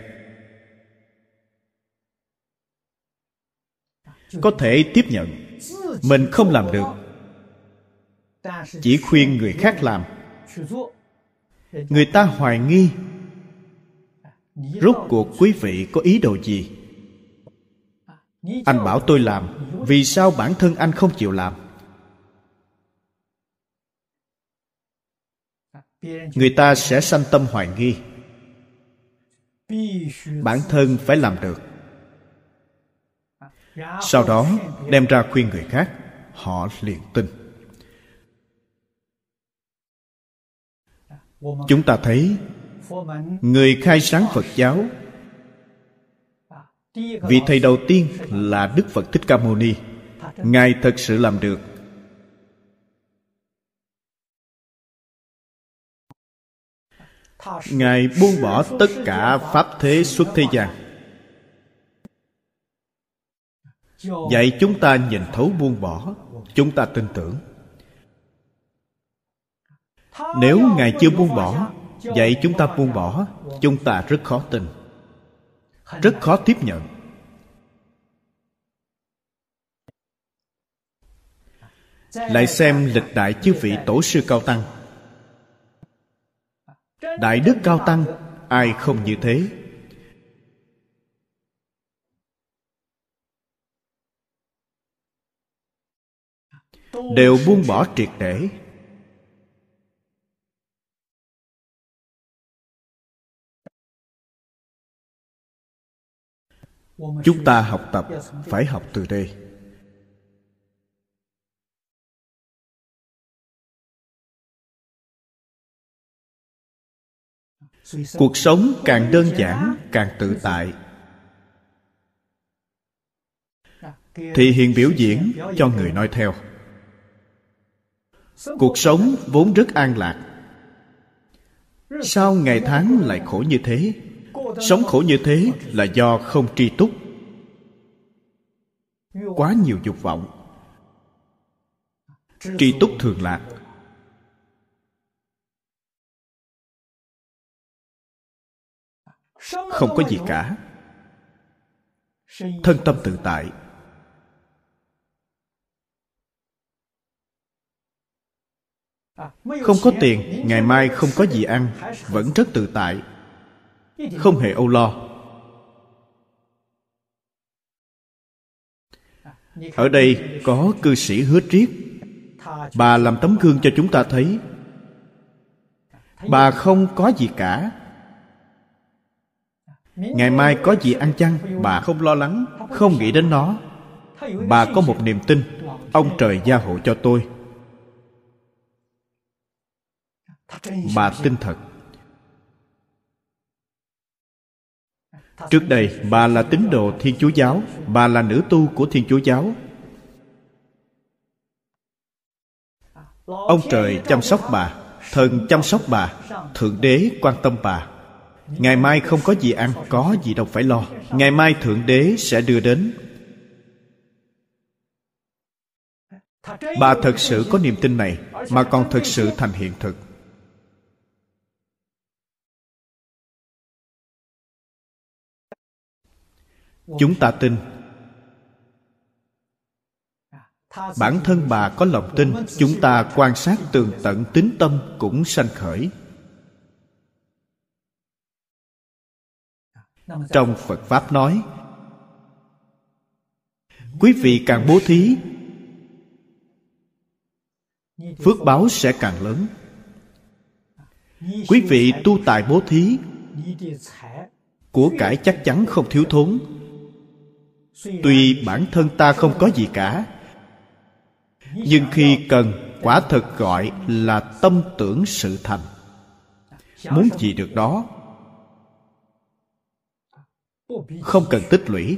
Có thể tiếp nhận, mình không làm được chỉ khuyên người khác làm. Người ta hoài nghi rốt cuộc quý vị có ý đồ gì? Anh bảo tôi làm, vì sao bản thân anh không chịu làm? Người ta sẽ sanh tâm hoài nghi. Bản thân phải làm được. Sau đó đem ra khuyên người khác, họ liền tin. Chúng ta thấy, người khai sáng phật giáo vị thầy đầu tiên là đức phật thích ca mâu ni. Ngài thật sự làm được. Ngài buông bỏ tất cả pháp thế xuất thế gian. Dạy chúng ta nhìn thấu buông bỏ, chúng ta tin tưởng nếu ngài chưa buông bỏ, vậy chúng ta buông bỏ, chúng ta rất khó tin. Rất khó tiếp nhận. Lại xem lịch đại chư vị tổ sư cao tăng. Đại đức cao tăng, ai không như thế? Đều buông bỏ triệt để. Chúng ta học tập, phải học từ đây. Cuộc sống càng đơn giản, càng tự tại. Thì hiện biểu diễn cho người nói theo. Cuộc sống vốn rất an lạc. Sao ngày tháng lại khổ như thế sống khổ như thế là do không tri túc. Quá nhiều dục vọng. Tri túc thường lạc. Không có gì cả. Thân tâm tự tại. Không có tiền, ngày mai không có gì ăn, vẫn rất tự tại không hề âu lo. Ở đây có cư sĩ hứa triết. Bà làm tấm gương cho chúng ta thấy. Bà không có gì cả. Ngày mai có gì ăn chăng, bà không lo lắng, không nghĩ đến nó. Bà có một niềm tin, ông trời gia hộ cho tôi. Bà tin thật. Trước đây, bà là tín đồ thiên chúa giáo, bà là nữ tu của thiên chúa giáo. Ông trời chăm sóc bà, thần chăm sóc bà, thượng đế quan tâm bà. Ngày mai không có gì ăn, có gì đâu phải lo. Ngày mai thượng đế sẽ đưa đến. Bà thật sự có niềm tin này, mà còn thật sự thành hiện thực. Chúng ta tin. Bản thân bà có lòng tin, chúng ta quan sát tường tận tính tâm cũng sanh khởi. Trong phật pháp nói, quý vị càng bố thí, phước báo sẽ càng lớn. Quý vị tu tài bố thí, của cải chắc chắn không thiếu thốn tuy bản thân ta không có gì cả, nhưng khi cần, quả thật gọi là tâm tưởng sự thành. Muốn gì được đó? Không cần tích lũy.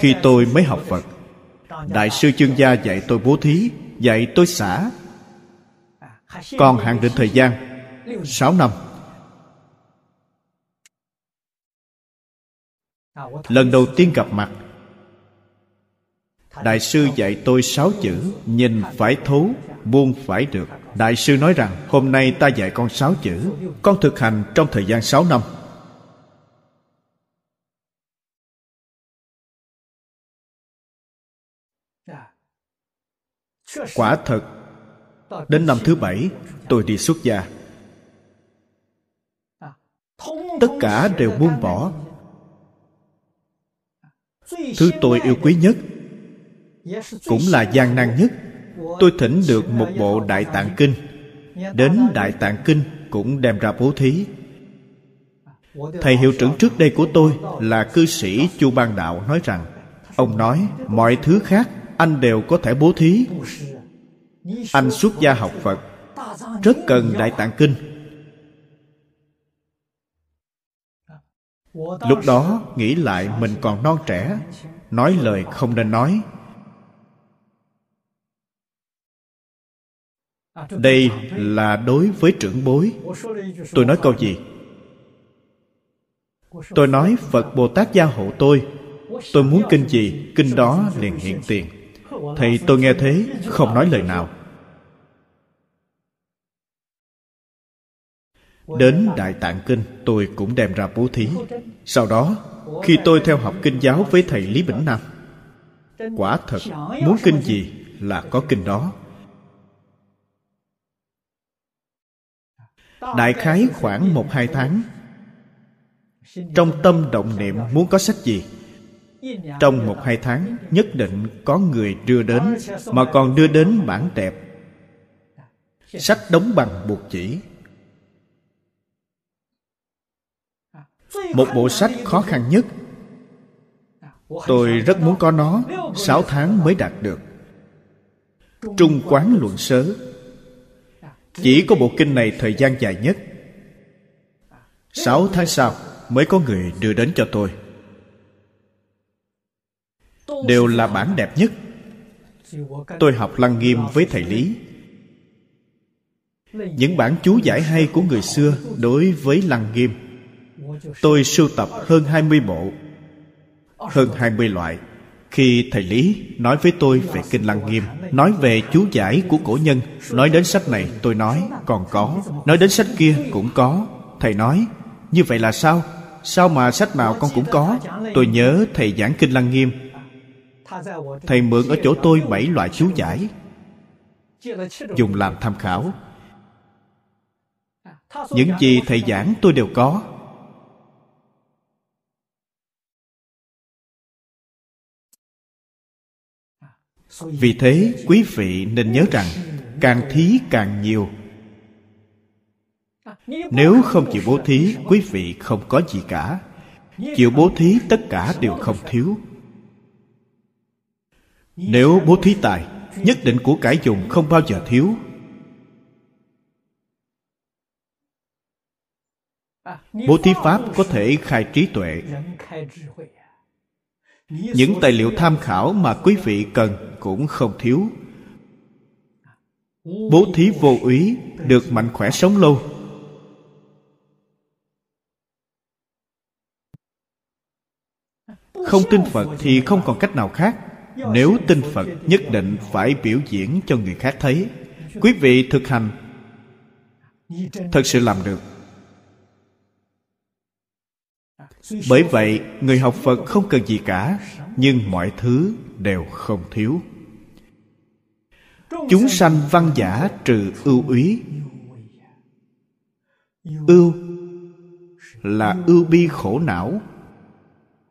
Khi tôi mới học phật, đại sư chương gia dạy tôi bố thí, dạy tôi xả còn hạn định thời gian 6 năm. Lần đầu tiên gặp mặt, đại sư dạy tôi sáu chữ, nhìn phải thấu, buông phải được. Đại sư nói rằng, hôm nay ta dạy con sáu chữ, con thực hành trong thời gian sáu năm. Quả thật đến năm thứ bảy, tôi đi xuất gia. Tất cả đều buông bỏ. Thứ tôi yêu quý nhất, cũng là gian nan nhất. Tôi thỉnh được một bộ đại tạng kinh. Đến đại tạng kinh cũng đem ra bố thí. Thầy hiệu trưởng trước đây của tôi là cư sĩ chu ban đạo nói rằng, ông nói, mọi thứ khác anh đều có thể bố thí anh xuất gia học phật. Rất cần đại tạng kinh. Lúc đó, nghĩ lại mình còn non trẻ. Nói lời không nên nói. Đây là đối với trưởng bối. Tôi nói câu gì? Tôi nói phật bồ tát gia hộ tôi. Tôi muốn kinh gì, kinh đó liền hiện tiền thầy tôi nghe thế, không nói lời nào. Đến đại tạng kinh, tôi cũng đem ra bố thí. Sau đó, khi tôi theo học kinh giáo với thầy lý bỉnh nam, quả thật, muốn kinh gì là có kinh đó. Đại khái khoảng một hai tháng, trong tâm động niệm muốn có sách gì trong một hai tháng, nhất định có người đưa đến, mà còn đưa đến bản đẹp sách đóng bằng buộc chỉ. Một bộ sách khó khăn nhất. Tôi rất muốn có nó, sáu tháng mới đạt được. Trung quán luận sớ. Chỉ có bộ kinh này thời gian dài nhất. Sáu tháng sau mới có người đưa đến cho tôi đều là bản đẹp nhất. Tôi học lăng nghiêm với thầy lý. Những bản chú giải hay của người xưa đối với lăng nghiêm. Tôi sưu tập hơn 20 bộ, hơn 20 loại. Khi thầy lý nói với tôi về kinh lăng nghiêm, nói về chú giải của cổ nhân, nói đến sách này tôi nói, còn có, nói đến sách kia cũng có. Thầy nói, như vậy là sao? Sao mà sách nào con cũng có? Tôi nhớ thầy giảng kinh lăng nghiêm thầy mượn ở chỗ tôi bảy loại chú giải. Dùng làm tham khảo. Những gì thầy giảng tôi đều có. Vì thế, quý vị nên nhớ rằng càng thí càng nhiều. Nếu không chịu bố thí, quý vị không có gì cả. Chịu bố thí, tất cả đều không thiếu nếu bố thí tài, nhất định của cải dùng không bao giờ thiếu. Bố thí pháp có thể khai trí tuệ. Những tài liệu tham khảo mà quý vị cần cũng không thiếu. Bố thí vô úy được mạnh khỏe sống lâu. Không tin phật thì không còn cách nào khác nếu tin phật, nhất định phải biểu diễn cho người khác thấy. Quý vị thực hành. Thật sự làm được. Bởi vậy, người học phật không cần gì cả, nhưng mọi thứ đều không thiếu. Chúng sanh văn giả trừ ưu úy. Ưu là ưu bi khổ não.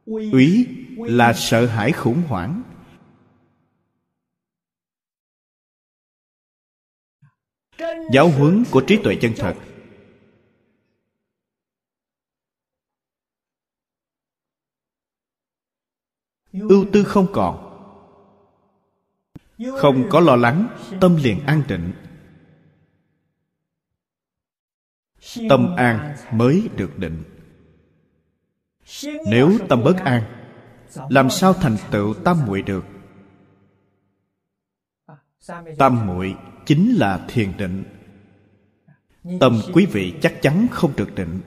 Úy là sợ hãi khủng hoảng. Giáo huấn của trí tuệ chân thật. Ưu tư không còn. Không có lo lắng, tâm liền an định tâm an mới được định. Nếu tâm bất an, làm sao thành tựu tam muội được? Tam muội chính là thiền định. Tâm quý vị chắc chắn không được định,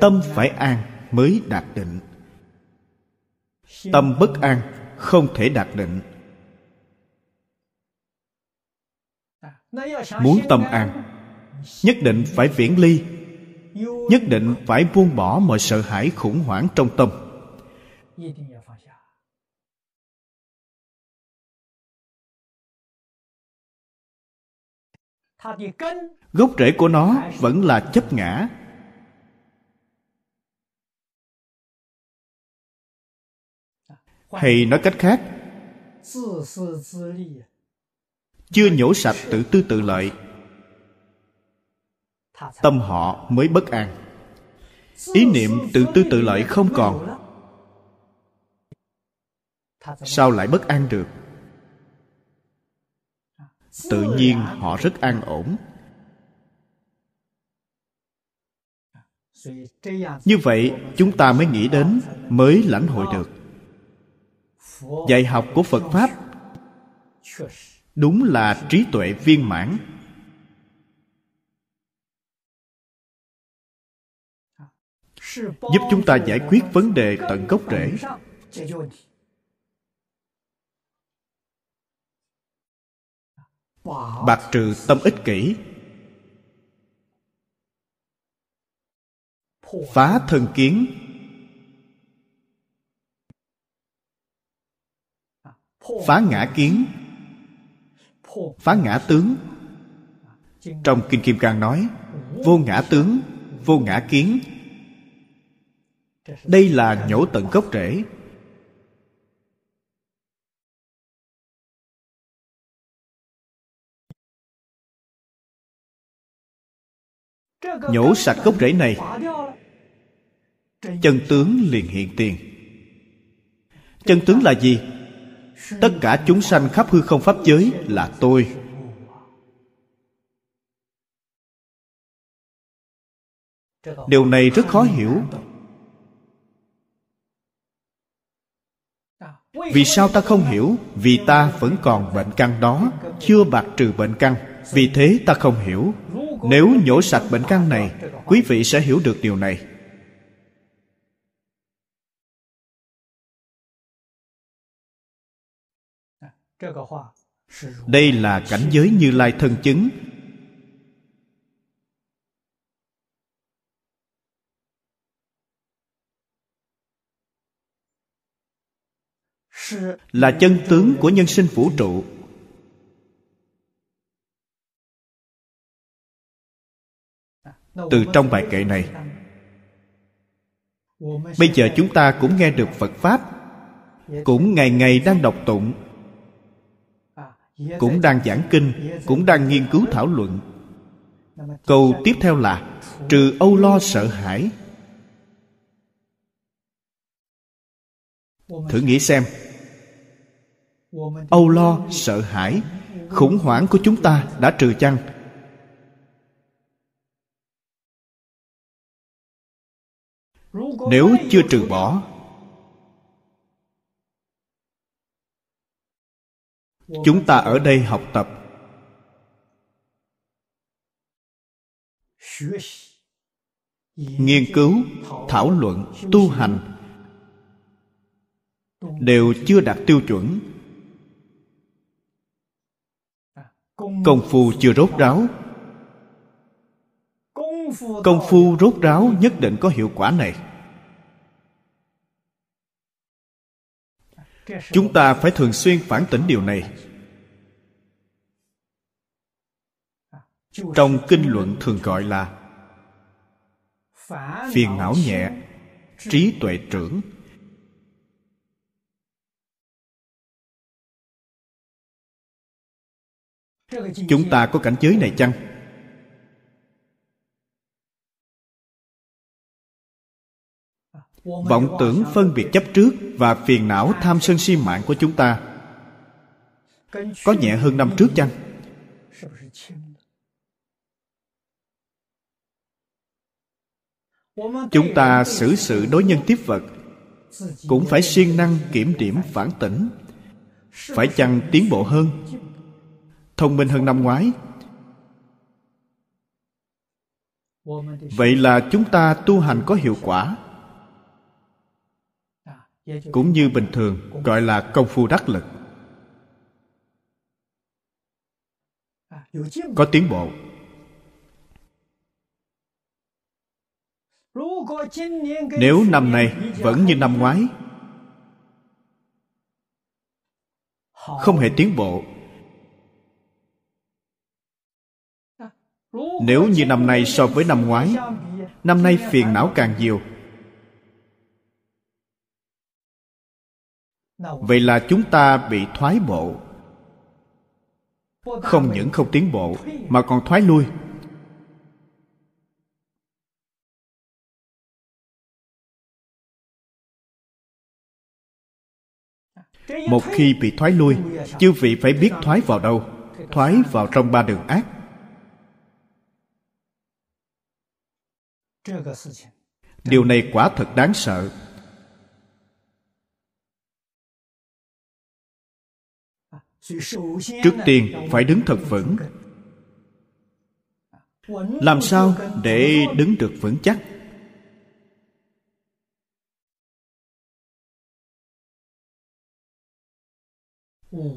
tâm phải an mới đạt định. Tâm bất an không thể đạt định. Muốn tâm an, nhất định phải viễn ly, nhất định phải buông bỏ mọi sợ hãi khủng hoảng trong tâm. Gốc rễ của nó vẫn là chấp ngã. Hay nói cách khác chưa nhổ sạch tự tư tự lợi tâm họ mới bất an. Ý niệm tự tư tự lợi không còn. sao lại bất an được tự nhiên họ rất an ổn. Như vậy chúng ta mới nghĩ đến mới lãnh hội được. Dạy học của phật pháp đúng là trí tuệ viên mãn. Giúp chúng ta giải quyết vấn đề tận gốc rễ bạc trừ tâm ích kỷ. Phá thân kiến. Phá ngã kiến. Phá ngã tướng. Trong kinh kim cang nói vô ngã tướng vô ngã kiến. Đây là nhổ tận gốc rễ nhổ sạch gốc rễ này. Chân tướng liền hiện tiền. Chân tướng là gì? Tất cả chúng sanh khắp hư không pháp giới là tôi. Điều này rất khó hiểu. Vì sao ta không hiểu? Vì ta vẫn còn bệnh căn đó, chưa bạc trừ bệnh căn. Vì thế ta không hiểu nếu nhổ sạch bệnh căn này, quý vị sẽ hiểu được điều này. Đây là cảnh giới như lai thân chứng. Là chân tướng của nhân sinh vũ trụ. Từ trong bài kệ này, bây giờ chúng ta cũng nghe được phật pháp, cũng ngày ngày đang đọc tụng, cũng đang giảng kinh, cũng đang nghiên cứu thảo luận. Câu tiếp theo là, trừ âu lo sợ hãi. Thử nghĩ xem, âu lo sợ hãi, khủng hoảng của chúng ta đã trừ chăng? Nếu chưa trừ bỏ, chúng ta ở đây học tập. Nghiên cứu, thảo luận, tu hành đều chưa đạt tiêu chuẩn. Công phu chưa rốt ráo công phu rốt ráo nhất định có hiệu quả này. Chúng ta phải thường xuyên phản tỉnh điều này. Trong kinh luận thường gọi là phiền não nhẹ, trí tuệ trưởng. Chúng ta có cảnh giới này chăng? Vọng tưởng phân biệt chấp trước và phiền não tham sân si mạng của chúng ta. Có nhẹ hơn năm trước chăng? Chúng ta xử sự đối nhân tiếp vật. Cũng phải siêng năng kiểm điểm phản tỉnh. Phải chăng tiến bộ hơn? Thông minh hơn năm ngoái. Vậy là chúng ta tu hành có hiệu quả cũng như bình thường, gọi là công phu đắc lực. Có tiến bộ. Nếu năm nay vẫn như năm ngoái, không hề tiến bộ. Nếu như năm nay so với năm ngoái, năm nay phiền não càng nhiều. Vậy là chúng ta bị thoái bộ. Không những không tiến bộ mà còn thoái lui. Một khi bị thoái lui chư vị phải biết thoái vào đâu? Thoái vào trong ba đường ác. Điều này quả thật đáng sợ trước tiên, phải đứng thật vững. Làm sao để đứng được vững chắc?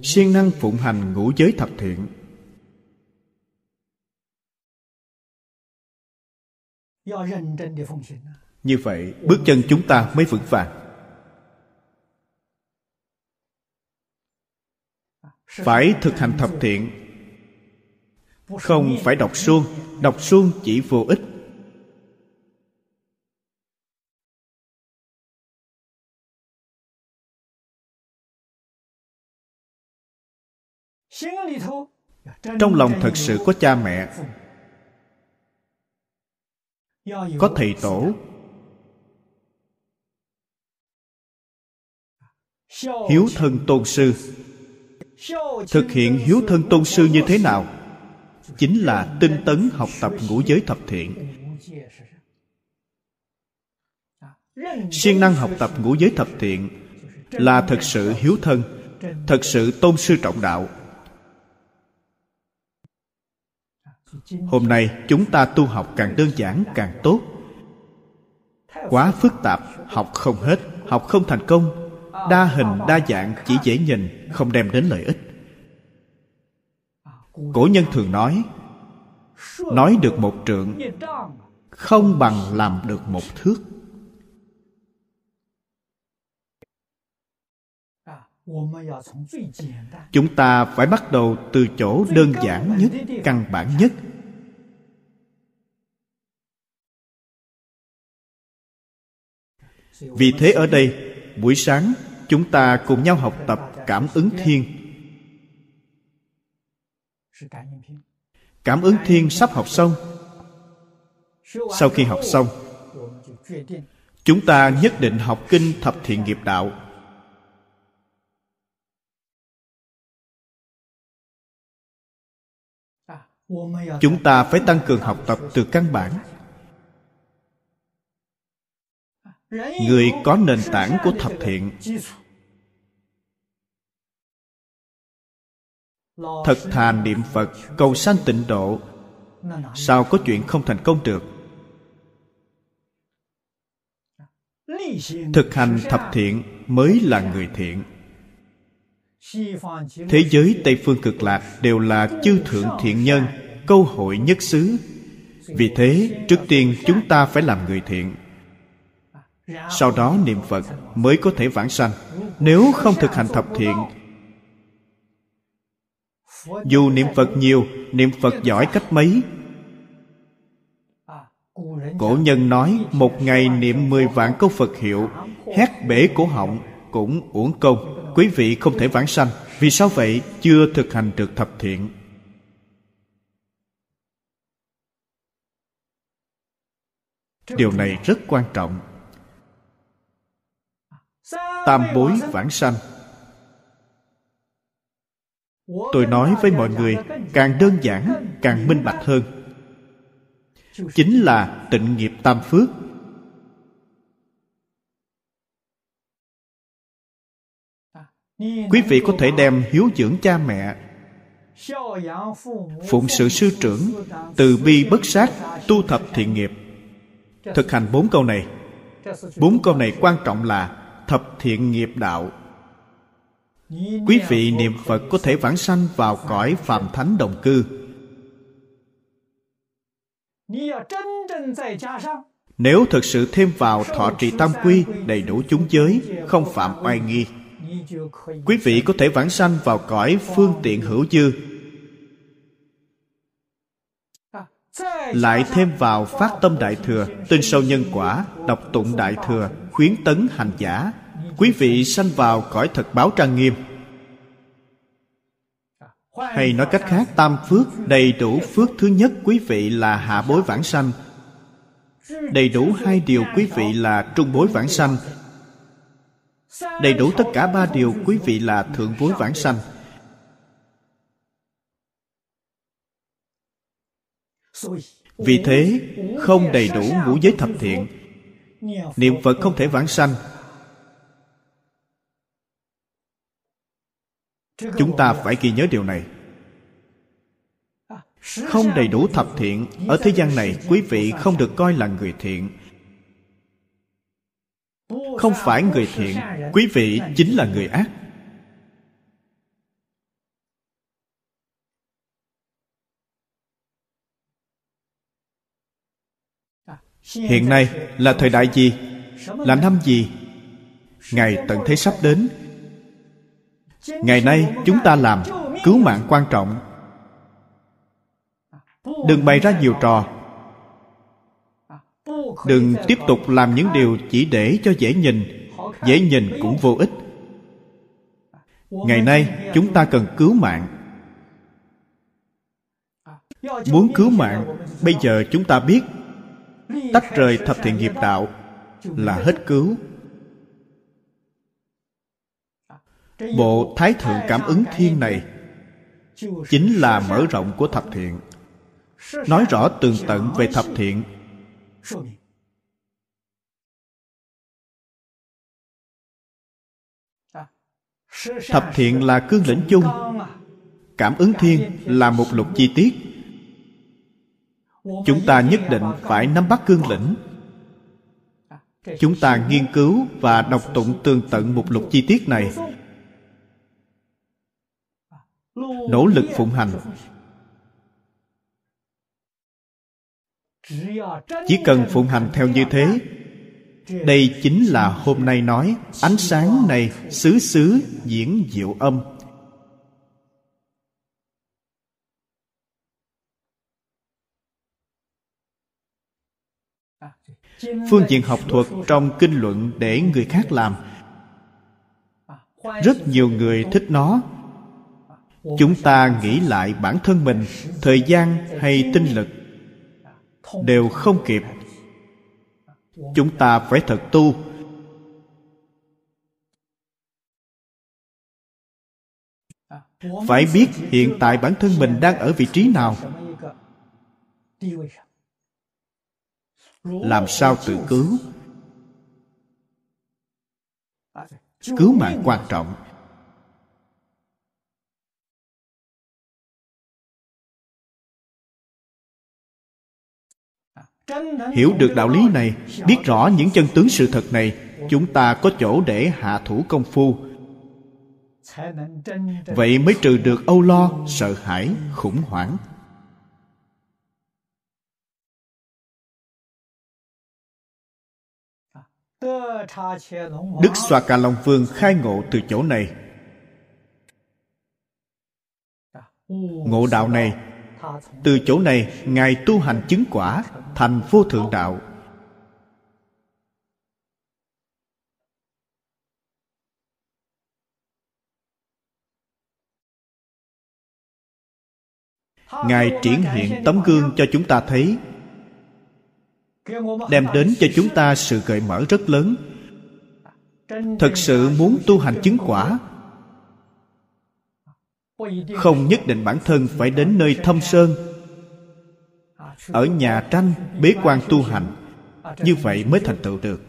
Siêng năng phụng hành ngũ giới thập thiện. Như vậy, bước chân chúng ta mới vững vàng. Phải thực hành thập thiện. Không phải đọc suông đọc suông chỉ vô ích. Trong lòng thật sự có cha mẹ. Có thầy tổ. Hiếu thân tôn sư thực hiện hiếu thân tôn sư như thế nào? Chính là tinh tấn học tập ngũ giới thập thiện. Siêng năng học tập ngũ giới thập thiện là thật sự hiếu thân thật sự tôn sư trọng đạo. Hôm nay chúng ta tu học càng đơn giản, càng tốt. Quá phức tạp, học không hết, học không thành công đa hình, đa dạng, chỉ dễ nhìn, không đem đến lợi ích. Cổ nhân thường nói nói được một trượng, không bằng làm được một thước. Chúng ta phải bắt đầu từ chỗ đơn giản nhất, căn bản nhất. Vì thế ở đây, buổi sáng chúng ta cùng nhau học tập cảm ứng thiên. Cảm ứng thiên sắp học xong. Sau khi học xong, chúng ta nhất định học kinh thập thiện nghiệp đạo. Chúng ta phải tăng cường học tập từ căn bản. Người có nền tảng của thập thiện. Thật thà niệm phật, cầu sanh tịnh độ. Sao có chuyện không thành công được? Thực hành thập thiện mới là người thiện. Thế giới tây phương cực lạc đều là chư thượng thiện nhân, câu hội nhất xứ. Vì thế, trước tiên chúng ta phải làm người thiện sau đó niệm phật mới có thể vãng sanh. Nếu không thực hành thập thiện, dù niệm phật nhiều, niệm phật giỏi cách mấy? Cổ nhân nói, một ngày niệm mười vạn câu phật hiệu, hét bể cổ họng, cũng uổng công. Quý vị không thể vãng sanh. Vì sao vậy? Chưa thực hành được thập thiện. Điều này rất quan trọng tam bối vãng sanh. Tôi nói với mọi người, càng đơn giản, càng minh bạch hơn. Chính là tịnh nghiệp tam phước. Quý vị có thể đem hiếu dưỡng cha mẹ, phụng sự sư trưởng, từ bi bất sát, tu thập thiện nghiệp, thực hành bốn câu này. Bốn câu này quan trọng là thập thiện nghiệp đạo. Quý vị niệm phật có thể vãng sanh vào cõi phàm thánh đồng cư. Nếu thực sự thêm vào thọ trì tam quy đầy đủ chúng giới, không phạm oai nghi, quý vị có thể vãng sanh vào cõi phương tiện hữu dư. Lại thêm vào phát tâm đại thừa, tin sâu nhân quả, đọc tụng đại thừa, khuyến tấn hành giả. Quý vị sanh vào cõi thật báo trang nghiêm. Hay nói cách khác, tam phước, đầy đủ phước thứ nhất quý vị là hạ bối vãng sanh. Đầy đủ hai điều quý vị là trung bối vãng sanh. Đầy đủ tất cả ba điều quý vị là thượng bối vãng sanh. Vì thế, không đầy đủ ngũ giới thập thiện, niệm phật không thể vãng sanh. Chúng ta phải ghi nhớ điều này. Không đầy đủ thập thiện ở thế gian này, quý vị không được coi là người thiện. Không phải người thiện, quý vị chính là người ác. Hiện nay là thời đại gì? Là năm gì? Ngày tận thế sắp đến. Ngày nay chúng ta làm cứu mạng quan trọng. Đừng bày ra nhiều trò. Đừng tiếp tục làm những điều chỉ để cho dễ nhìn. Dễ nhìn cũng vô ích. Ngày nay chúng ta cần cứu mạng. Muốn cứu mạng, bây giờ chúng ta biết tách rời thập thiện nghiệp đạo là hết cứu. Bộ thái thượng cảm ứng thiên này chính là mở rộng của thập thiện. Nói rõ tường tận về thập thiện. Thập thiện là cương lĩnh chung. Cảm ứng thiên là một lục chi tiết chúng ta nhất định phải nắm bắt cương lĩnh. Chúng ta nghiên cứu và đọc tụng tường tận một lục chi tiết này. Nỗ lực phụng hành. Chỉ cần phụng hành theo như thế, đây chính là hôm nay nói, ánh sáng này xứ xứ diễn diệu âm. Phương diện học thuật trong kinh luận để người khác làm. Rất nhiều người thích nó. Chúng ta nghĩ lại bản thân mình, thời gian hay tinh lực đều không kịp. Chúng ta phải thật tu. Phải biết hiện tại bản thân mình đang ở vị trí nào làm sao tự cứu? Cứu mạng quan trọng. Hiểu được đạo lý này, biết rõ những chân tướng sự thật này, chúng ta có chỗ để hạ thủ công phu. Vậy mới trừ được âu lo, sợ hãi, khủng hoảng. Đức xoa ca long vương khai ngộ từ chỗ này. Ngộ đạo này, từ chỗ này ngài tu hành chứng quả thành vô thượng đạo. Ngài triển hiện tấm gương cho chúng ta thấy đem đến cho chúng ta sự gợi mở rất lớn. Thật sự muốn tu hành chứng quả, không nhất định bản thân phải đến nơi thâm sơn. Ở nhà tranh, bế quan tu hành, như vậy mới thành tựu được.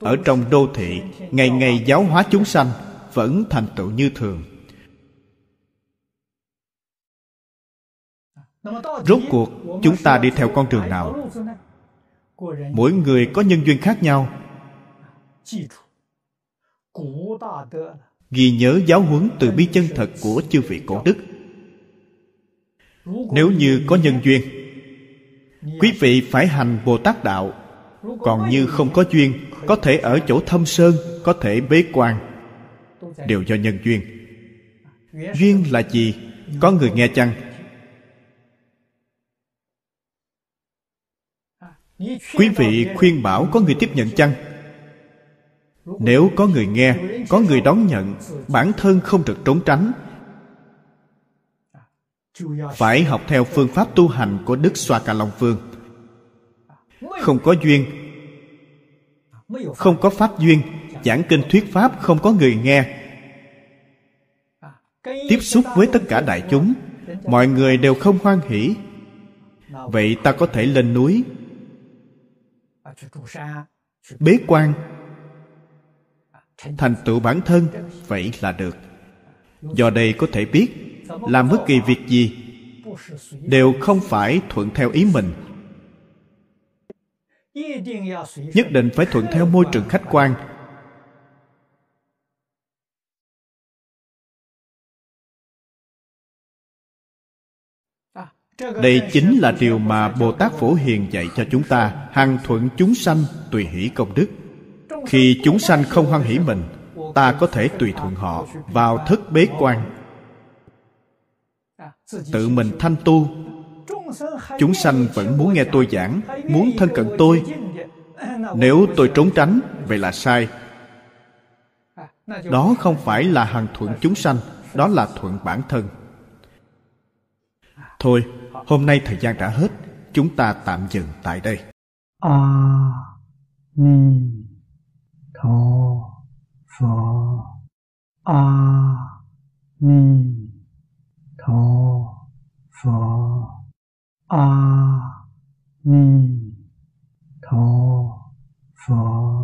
Ở trong đô thị, ngày ngày giáo hóa chúng sanh vẫn thành tựu như thường. Rốt cuộc, chúng ta đi theo con đường nào? Mỗi người có nhân duyên khác nhau. Ghi nhớ giáo huấn từ bi chân thật của chư vị cổ đức. Nếu như có nhân duyên, quý vị phải hành bồ tát đạo. Còn như không có duyên, có thể ở chỗ thâm sơn, có thể bế quan. Đều do nhân duyên. Duyên là gì? Có người nghe chăng? Quý vị khuyên bảo có người tiếp nhận chăng? Nếu có người nghe, có người đón nhận, bản thân không được trốn tránh. Phải học theo phương pháp tu hành của đức xoa ca long vương. Không có duyên. Không có pháp duyên. Giảng kinh thuyết pháp không có người nghe. Tiếp xúc với tất cả đại chúng, mọi người đều không hoan hỷ. Vậy ta có thể lên núi bế quan. Thành tựu bản thân, vậy là được. Do đây có thể biết, làm bất kỳ việc gì đều không phải thuận theo ý mình. Nhất định phải thuận theo môi trường khách quan. Đây chính là điều mà bồ tát phổ hiền dạy cho chúng ta, hằng thuận chúng sanh tùy hỷ công đức. Khi chúng sanh không hoan hỷ mình, ta có thể tùy thuận họ vào thất bế quan. Tự mình thanh tu. Chúng sanh vẫn muốn nghe tôi giảng, muốn thân cận tôi. Nếu tôi trốn tránh, vậy là sai. Đó không phải là hằng thuận chúng sanh, đó là thuận bản thân. Thôi hôm nay thời gian đã hết, chúng ta tạm dừng tại đây. A ni tho phật a ni tho phật a ni tho phật